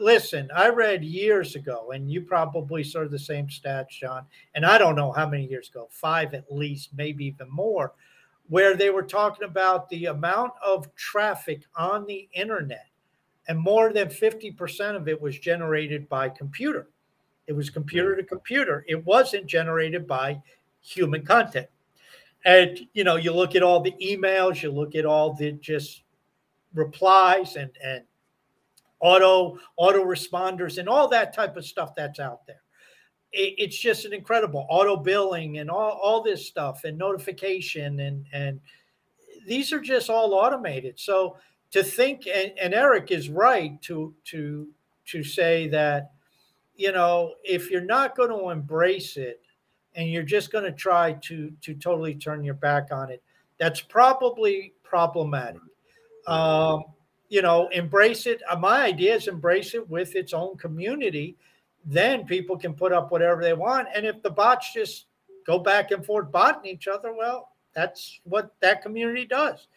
listen, I read years ago, and you probably saw the same stats, John, and I don't know how many years ago, five at least, maybe even more, where they were talking about the amount of traffic on the internet and more than 50% of it was generated by computer. It was computer to computer. It wasn't generated by human content. And you know, you look at all the emails, you look at all the just replies and and auto auto responders and all that type of stuff that's out there. It, it's just an incredible auto billing and all, all this stuff and notification and and these are just all automated. So to think and, and Eric is right to to to say that you know if you're not going to embrace it and you're just going to try to to totally turn your back on it that's probably problematic. Um, you know embrace it uh, my idea is embrace it with its own community. Then people can put up whatever they want and if the bots just go back and forth botting each other well that's what that community does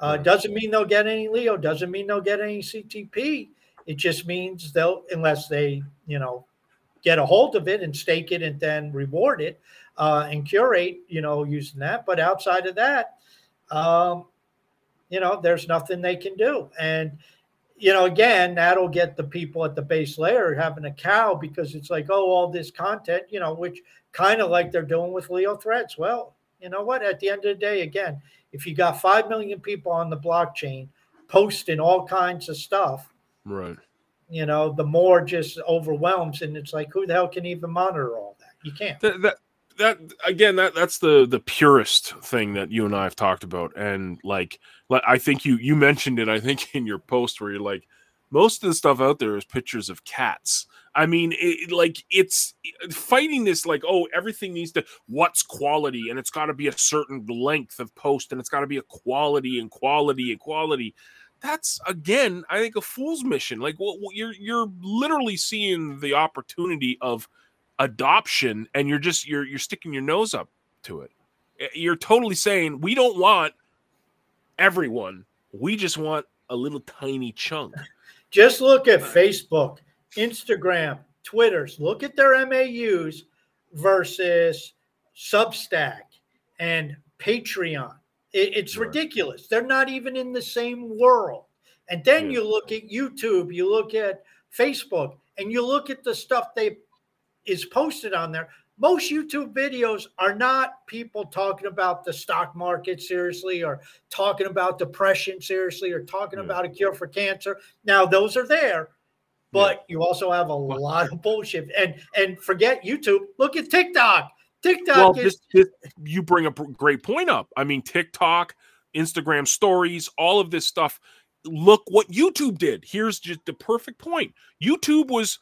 uh, doesn't mean they'll get any Leo. Doesn't mean they'll get any CTP. It just means they'll, unless they, you know, get a hold of it and stake it and then reward it uh, and curate, you know, using that. But outside of that, um, you know, there's nothing they can do. And, you know, again, that'll get the people at the base layer having a cow because it's like, oh, all this content, you know, which kind of like they're doing with Leo threads. Well, you know what? At the end of the day, again, if you got 5 million people on the blockchain posting all kinds of stuff, right? You know, the more just overwhelms, and it's like, who the hell can even monitor all that? You can't. That, that, that again, that that's the the purest thing that you and I have talked about, and like, like I think you you mentioned it. I think in your post where you're like, most of the stuff out there is pictures of cats I mean, it, like it's fighting this like, oh, everything needs to what's quality, and it's got to be a certain length of post, and it's got to be a quality and quality and quality. That's again, I think, a fool's mission. Like, well, you're you're literally seeing the opportunity of adoption, and you're just you're you're sticking your nose up to it. You're totally saying we don't want everyone. We just want a little tiny chunk. Just look at Facebook, Instagram, Twitters. Look at their MAUs versus Substack and Patreon. It, it's right. ridiculous. They're not even in the same world. And then yeah. you look at YouTube, you look at Facebook, and you look at the stuff they is posted on there. Most YouTube videos are not people talking about the stock market seriously or talking about depression seriously or talking yeah. about a cure for cancer. Now those are there, but yeah. you also have a lot of bullshit. And and forget YouTube. Look at TikTok. TikTok. Well, is- this, this, you bring a great point up. I mean, TikTok, Instagram stories, all of this stuff. Look what YouTube did. Here's just the perfect point. YouTube was,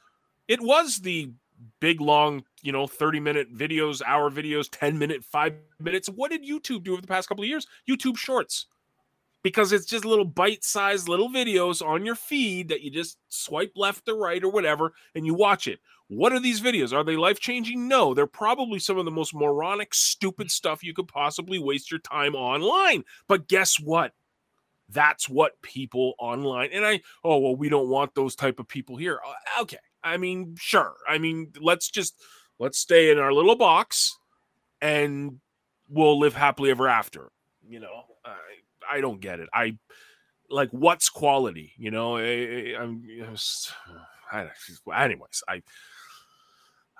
it was the big long, you know, 30 minute videos, hour videos, 10 minute, five minutes. What did YouTube do over the past couple of years? YouTube Shorts because it's just little bite-sized little videos on your feed that you just swipe left or right or whatever and you watch it. What are these videos? Are they life-changing? No, they're probably some of the most moronic, stupid stuff you could possibly waste your time online. But guess what? That's what people online and I oh well we don't want those type of people here. Uh, okay. I mean, sure. I mean, let's just let's stay in our little box and we'll live happily ever after. You know, I I don't get it. I like what's quality, you know? I, am I, anyways, I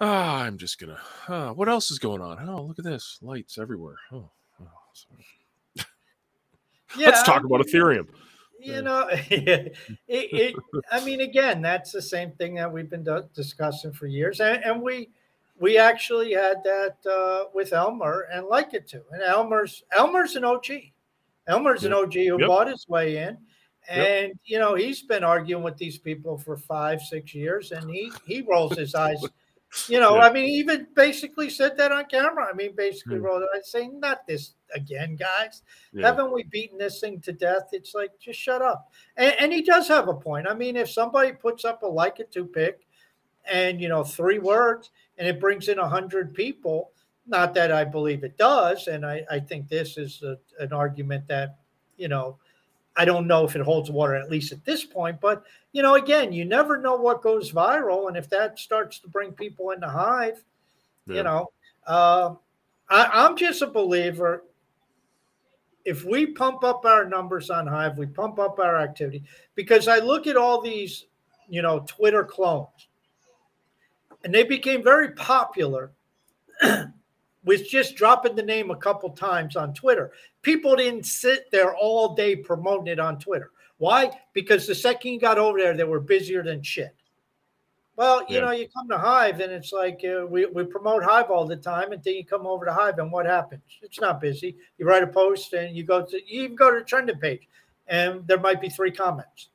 uh, I'm just gonna. Uh, what else is going on? Oh, look at this! Lights everywhere. Oh, oh yeah, let's talk about Ethereum. You know, it, it, I mean, again, that's the same thing that we've been discussing for years, and, and we we actually had that uh, with Elmer and like it too. And Elmer's Elmer's an OG. Elmer's an OG who yep. bought his way in. And yep. you know he's been arguing with these people for five, six years, and he he rolls his eyes. You know, yeah. I mean, even basically said that on camera. I mean, basically mm. rolled eyes, saying, "Not this again, guys. Yeah. Haven't we beaten this thing to death?" It's like just shut up. And, and he does have a point. I mean, if somebody puts up a like it to pick, and you know, three words, and it brings in a hundred people, not that I believe it does, and I, I think this is a, an argument that, you know, I don't know if it holds water at least at this point. But you know, again, you never know what goes viral, and if that starts to bring people into Hive, yeah. you know, uh, I, I'm just a believer. If we pump up our numbers on Hive, we pump up our activity because I look at all these, you know, Twitter clones, and they became very popular with just dropping the name a couple times on Twitter. People didn't sit there all day promoting it on Twitter. Why? Because the second you got over there, they were busier than shit. Well, you yeah. know, you come to Hive and it's like uh, we, we promote Hive all the time, and then you come over to Hive, and what happens? It's not busy. You write a post and you go to you even go to the trending page, and there might be three comments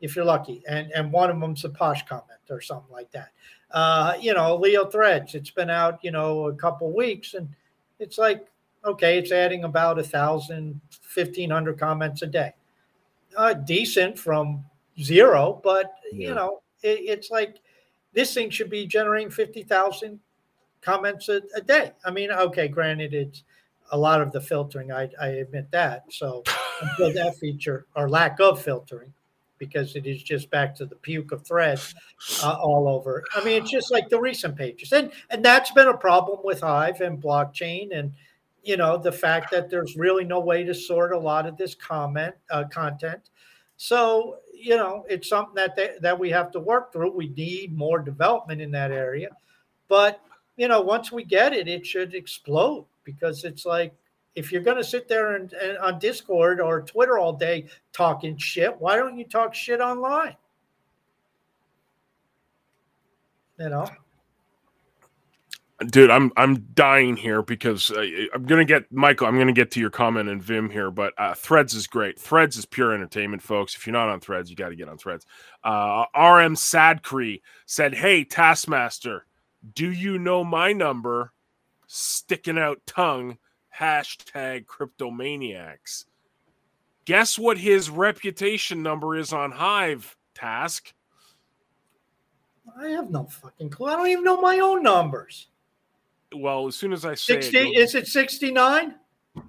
if you're lucky, and and one of them's a posh comment or something like that uh, you know, Leo Threads. It's been out, you know, a couple weeks, and it's like, okay, it's adding about a thousand, fifteen hundred comments a day. Uh, decent from zero, but yeah. you know, it, it's like this thing should be generating fifty thousand comments a, a, day. I mean, okay, granted, it's a lot of the filtering. I, I admit that. So until that feature or lack of filtering because it is just back to the puke of threads uh, all over. I mean, it's just like the recent pages, and and that's been a problem with Hive and blockchain, and you know the fact that there's really no way to sort a lot of this comment uh, content. So you know, it's something that they, that we have to work through. We need more development in that area, but you know, once we get it, it should explode because it's like if you're going to sit there and, and, on Discord or Twitter all day talking shit, why don't you talk shit online? You know, dude, I'm I'm dying here because uh, I'm gonna get Michael. I'm gonna get to your comment and Vim here, but uh, Threads is great. Threads is pure entertainment, folks. If you're not on Threads, you got to get on Threads. Uh, RM Sadcree said, "Hey, Taskmaster, do you know my number?" Sticking out tongue hashtag cryptomaniacs. Guess what his reputation number is on Hive, Task? I have no fucking clue. I don't even know my own numbers. Well, as soon as I say 60 it, is it 69?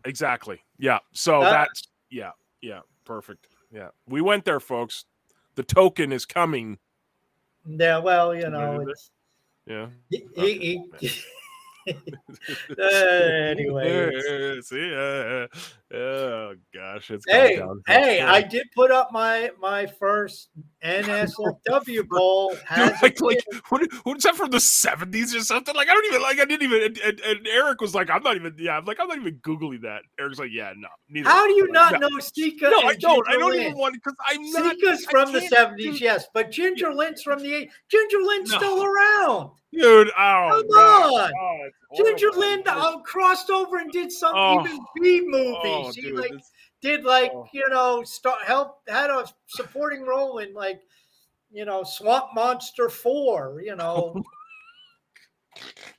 exactly. Yeah. So Uh, that's yeah, yeah, perfect. Yeah, we went there, folks. The token is coming. Yeah, well, you know, it's, Yeah. he, he, he- Uh, anyway, See, oh gosh, it's hey, hey, Yeah. I did put up my my first NSFW poll. Dude, like, like what, what's that from the 70s or something? Like, I don't even like. I didn't even. And, and, and Eric was like, "I'm not even." Yeah, I'm like, I'm not even googling that. Eric's like, "Yeah, no, neither." How do you Like, not no. know Seka? No, I don't. I don't Lynn? even want because I'm not. Seka's from the seventies, yes, but Ginger Lynn's from the eight. Ginger Lynn's No. still around. dude. Oh, Come God. on. Oh, Ginger. Lynn um, crossed over and did some Oh. even B movie. Oh, she dude, like it's- did like oh. you know start help had a supporting role in like you know Swamp Monster Four. You know.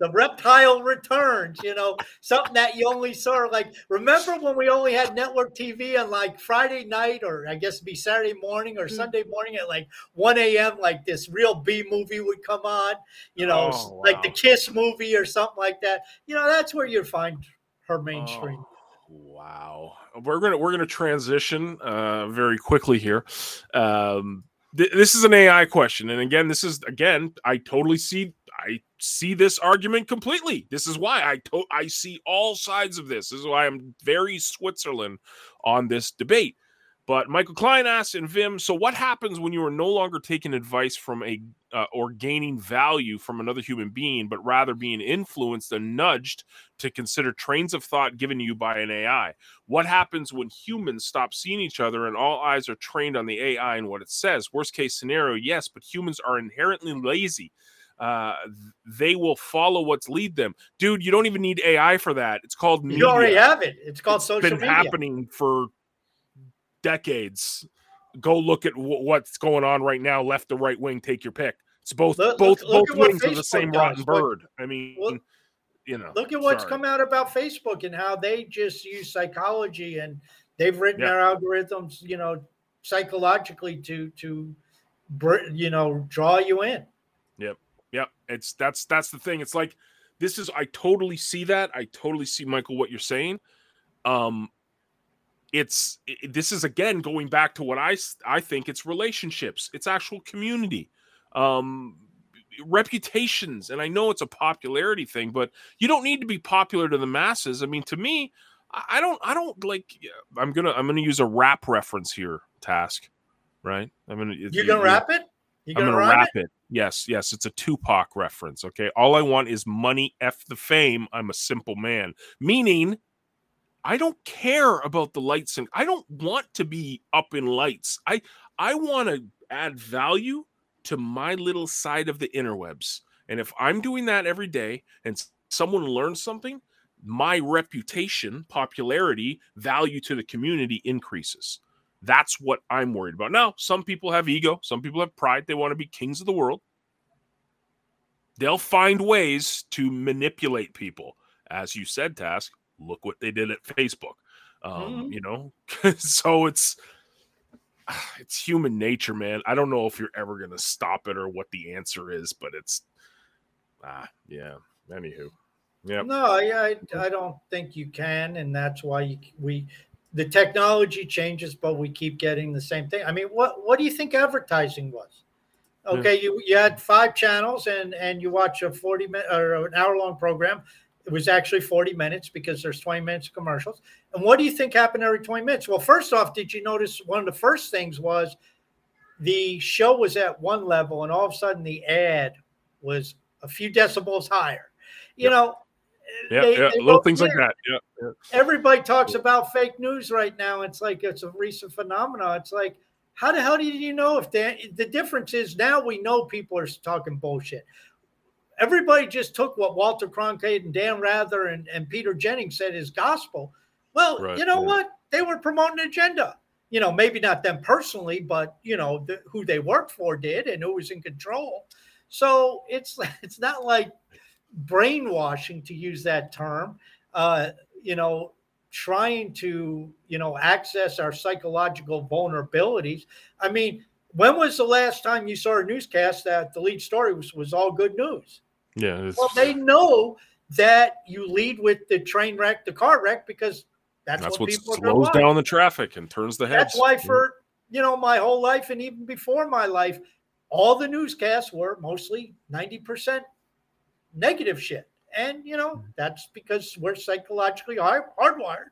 The reptile returns, you know, something that you only saw. Like, remember when we only had network TV on like Friday night, or I guess it'd be Saturday morning or Sunday morning at like 1 a.m., like this real B movie would come on, you know, Oh, like the. Kiss movie or something like that. You know, that's where you'd find her mainstream. Oh, wow. We're gonna we're gonna transition uh, very quickly here. Um, th- this is an AI question, and again, this is again, I totally see I see this argument completely. This is why I to- I see all sides of this. This is why I'm very Switzerland on this debate. But Michael Klein asks and Vim, so what happens when you are no longer taking advice from a uh, or gaining value from another human being, but rather being influenced and nudged to consider trains of thought given to you by an AI? What happens when humans stop seeing each other and all eyes are trained on the AI and what it says? Worst case scenario, yes, but humans are inherently lazy. Uh, they will follow what's lead them, dude. You don't even need AI for that. It's called media You already have it. It's called it's social been media. happening for decades. Go look at wh- what's going on right now, left to right wing. Take your pick. It's both Look- both look- look both what wings of the same does. rotten bird. I mean, look- you know. Look at what's sorry. come out about Facebook and how they just use psychology and they've written Yeah. their algorithms, you know, psychologically to to you know draw you in. Yep, it's that's that's the thing. It's like this is I totally see that. I totally see Michael what you're saying. Um it's i- this is again going back to what I I think it's relationships. It's actual community. Um reputations and I know it's a popularity thing, but you don't need to be popular to the masses. I mean, to me, I don't I don't like I'm going to I'm going to use a rap reference here, task, right? I'm going to You gonna wrap it? You I'm gonna wrap it? it? Yes, yes, it's a Tupac reference. Okay, all I want is money, f the fame. I'm a simple man, meaning I don't care about the lights and I don't want to be up in lights. I I want to add value to my little side of the interwebs, and if I'm doing that every day and someone learns something, my reputation, popularity, value to the community increases. That's what I'm worried about. Now, some people have ego, some people have pride. They want to be kings of the world. They'll find ways to manipulate people. As you said, Task, look what they did at Facebook. Um, Mhm. You know, so it's it's human nature, man. I don't know if you're ever gonna stop it or what the answer is, but it's ah, yeah. Anywho, Yep. No, I, I I don't think you can, and that's why you, we the technology changes, but we keep getting the same thing. I mean, what what do you think advertising was? Okay, you you had five channels, and and you watch a forty minute or an hour long program. It was actually forty minutes because there's twenty minutes of commercials. And what do you think happened every twenty minutes? Well, first off, did you notice one of the first things was the show was at one level, and all of a sudden the ad was a few decibels higher. You know, Yeah, they- yeah, they little both things like that. Yeah, yeah. everybody talks about fake news right now. It's like it's a recent phenomenon. It's like, how the hell do you know if they, the difference is now we know people are talking bullshit. Everybody just took what Walter Cronkite and Dan Rather and, and Peter Jennings said is gospel. Well, Right, you know yeah. what? They were promoting an agenda. You know, maybe not them personally, but you know the, who they worked for did and who was in control. So it's it's not like brainwashing to use that term. Uh, you know, trying to you know access our psychological vulnerabilities. I mean, when was the last time you saw a newscast that the lead story was was all good news? Yeah, it's, Well, they know that you lead with the train wreck, the car wreck, because that's, That's what, what people are gonna slows down the traffic and turns the heads. That's why for you know my whole life and even before my life, all the newscasts were mostly ninety percent negative shit, and you know mm-hmm. that's because we're psychologically hard- hardwired.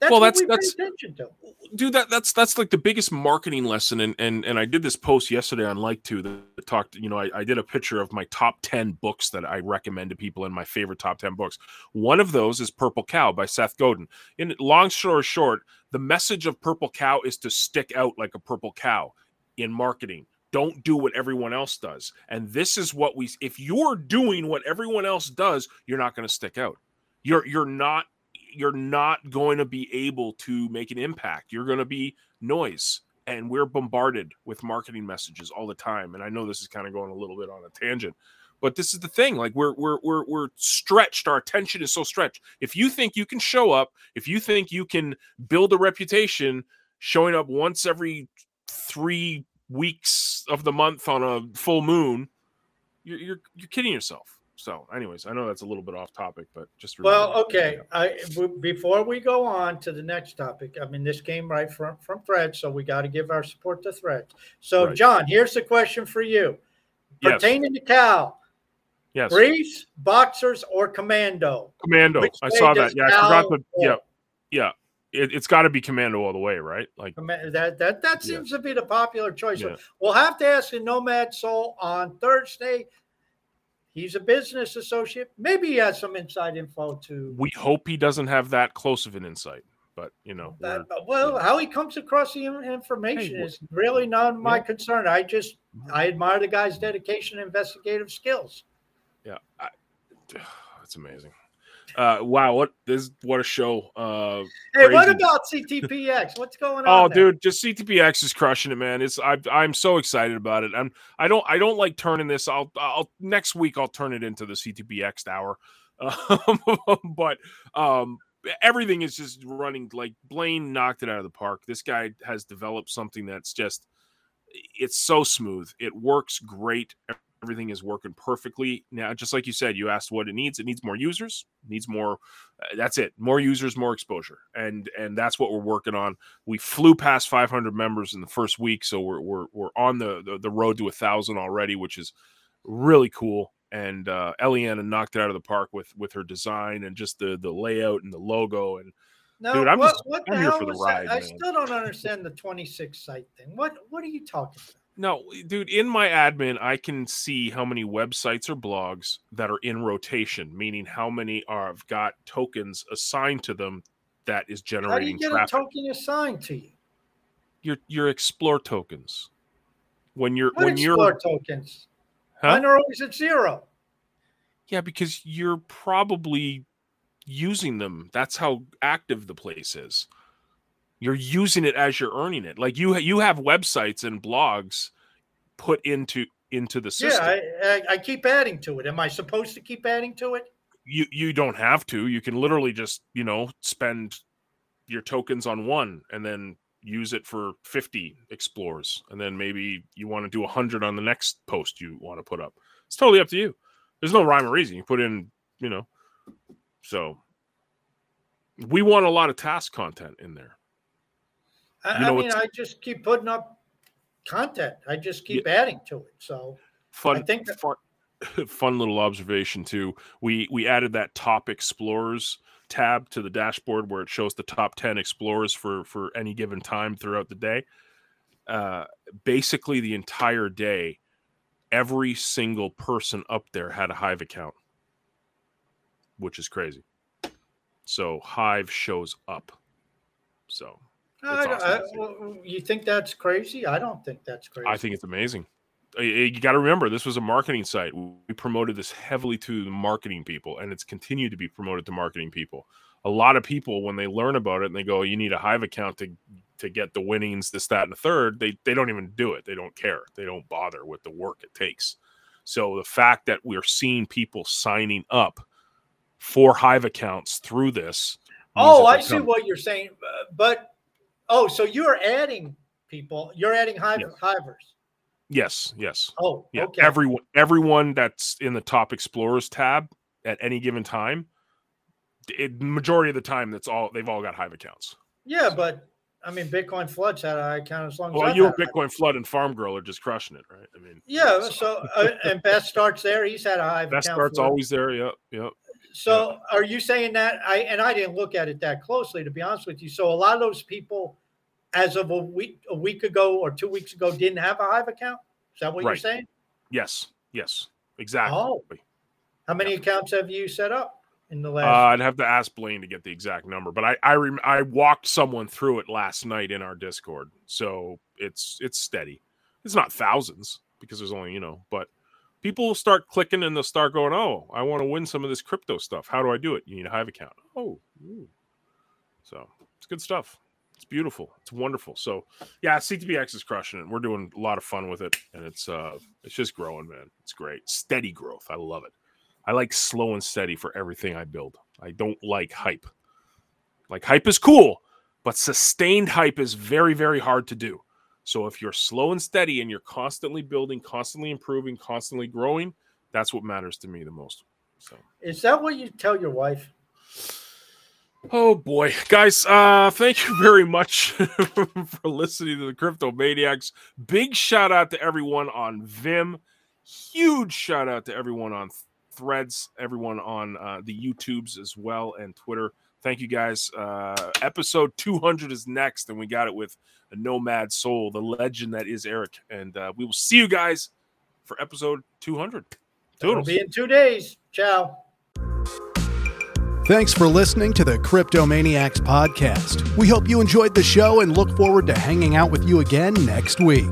That's Well, that's- we that's- attention to. dude that that's that's like the biggest marketing lesson and and and i did this post yesterday on like to that talked you know I, I did a picture of my top 10 books that i recommend to people and my favorite top 10 books. One of those is purple cow by seth godin. In long story short the message of purple cow is to stick out like a purple cow in marketing don't do what everyone else does and this is what we if you're doing what everyone else does you're not going to stick out you're you're not you're not going to be able to make an impact. You're going to be noise. And we're bombarded with marketing messages all the time. And I know this is kind of going a little bit on a tangent, but this is the thing. Like we're we're we're we're stretched. Our attention is so stretched. If you think you can show up, if you think you can build a reputation showing up once every three weeks of the month on a full moon, you're you're, you're kidding yourself. So, anyways, I know that's a little bit off topic, but just Well, okay. I w- before we go on to the next topic, I mean this came right from from Thread, so we got to give our support to Thread. So, Right. John, here's the question for you Yes. pertaining to Cal: Yes. briefs, boxers, or commando? Commando. I saw that. Yeah, I forgot to. Yeah, yeah. It, it's got to be Commando all the way, right? Like, Comma- That that that Yeah. seems to be the popular choice. Yeah. We'll have to ask the Nomad Soul on Thursday. He's a business associate. Maybe he has some inside info too. we hope he doesn't have that close of an insight, but you know, that. we're- but, Well, how he comes across the information Hey, is really not my yeah. concern. I just mm-hmm. I admire the guy's dedication and investigative skills. yeah, I, it's amazing. Uh, wow, what this? What a show! Uh, Hey, what about CTPX? What's going oh, on? there? dude, just CTPX is crushing it, man. It's I, I'm so excited about it. I'm I don't I don't like turning this. I'll I'll next week I'll turn it into the CTPX hour, um, but um, everything is just running like Blaine knocked it out of the park. This guy has developed something that's just it's so smooth. It works great. Everything is working perfectly. Now, just like you said, you asked what it needs. It needs more users. Needs more. Uh, that's it. More users, more exposure, and and that's what we're working on. We flew past 500 members in the first week, so we're we're we're on the the, the road to a thousand already, which is really cool. And uh, Eliana knocked it out of the park with with her design and just the the layout and the logo and No, Dude, I'm what, just- what I'm here for the ride? I still don't understand the 26 site thing. What what are you talking about? No, dude, in my admin, I can see how many websites or blogs that are in rotation, meaning how many are have got tokens assigned to them that is generating. How do you get traffic. a token assigned to you? your your explore tokens. When you're What when explore you're tokens? Huh? Mine are always at zero. yeah, because you're probably using them. That's how active the place is. You're using it as you're earning it. Like you you have websites and blogs put into into the system. Yeah, I, I, I keep adding to it. Am I supposed to keep adding to it? you you don't have to you can literally just you know spend your tokens on one and then use it for 50 explores and then maybe you want to do 100 on the next post you want to put up it's totally up to you there's no rhyme or reason you put in you know so we want a lot of task content in there I, I mean, I just keep putting up content. I just keep adding to it. So fun I think that- fun, fun little observation too we we added that top explorers tab to the dashboard where it shows the top 10 explorers for for any given time throughout the day uh basically the entire day every single person up there had a hive account which is crazy so hive shows up so I, I- well, you think that's crazy? I don't think that's crazy. I think it's amazing. Uh, You got to remember, this was a marketing site. We promoted this heavily to the marketing people, and it's continued to be promoted to marketing people. A lot of people, when they learn about it and they go, "You need a Hive account to to get the winnings, this, that, and the third, they they don't even do it. They don't care. They don't bother with the work it takes. So the fact that we're seeing people signing up for Hive accounts through this. oh, I see what you're saying. uh, But oh, so you're adding people. You're adding hive, Yes. hivers. Yes, yes. Oh, Yeah, okay. everyone everyone that's in the top explorers tab at any given time, it, majority of the time, that's all they've all got Hive accounts. Yeah, but I mean, Bitcoin floods had an account as long as Well, you and Bitcoin Flood and Farm Girl are just crushing it, right? I mean, Yeah, so uh, and Best starts there. He's had a Hive best account. start's always there. Yep, yep. So are you saying that I and I didn't look at it that closely to be honest with you. So a lot of those people, as of a week a week ago or two weeks ago, didn't have a Hive account. Is that what you're saying? Yes, yes, exactly. Oh. How many accounts have you set up in the Uh, last? I'd have to ask Blaine to get the exact number, but I I, rem- I walked someone through it last night in our Discord, so it's it's steady. It's not thousands because there's only you know, but people will start clicking and they'll start going, "Oh, I want to win some of this crypto stuff. How do I do it? You need a Hive account." Oh, ooh. so it's good stuff. It's beautiful. It's wonderful. So yeah, CTPX is crushing it. We're doing a lot of fun with it, and it's uh it's just growing, man. It's great, steady growth. I love it. I like slow and steady for everything I build. I don't like hype. Like hype is cool, but sustained hype is very, very hard to do. So if you're slow and steady and you're constantly building, constantly improving, constantly growing, that's what matters to me the most. So Is that what you tell your wife? Oh boy, guys! Uh, thank you very much for listening to the Crypto Maniacs. Big shout out to everyone on Vim. Huge shout out to everyone on Threads, everyone on uh, the YouTubes as well, and Twitter. Thank you guys. Uh, episode 200 is next, and we got it with a Nomad Soul, the legend that is Eric. And uh, we will see you guys for episode 200. It'll be in two days. Ciao. Thanks for listening to the Cryptomaniacs podcast. We hope you enjoyed the show and look forward to hanging out with you again next week.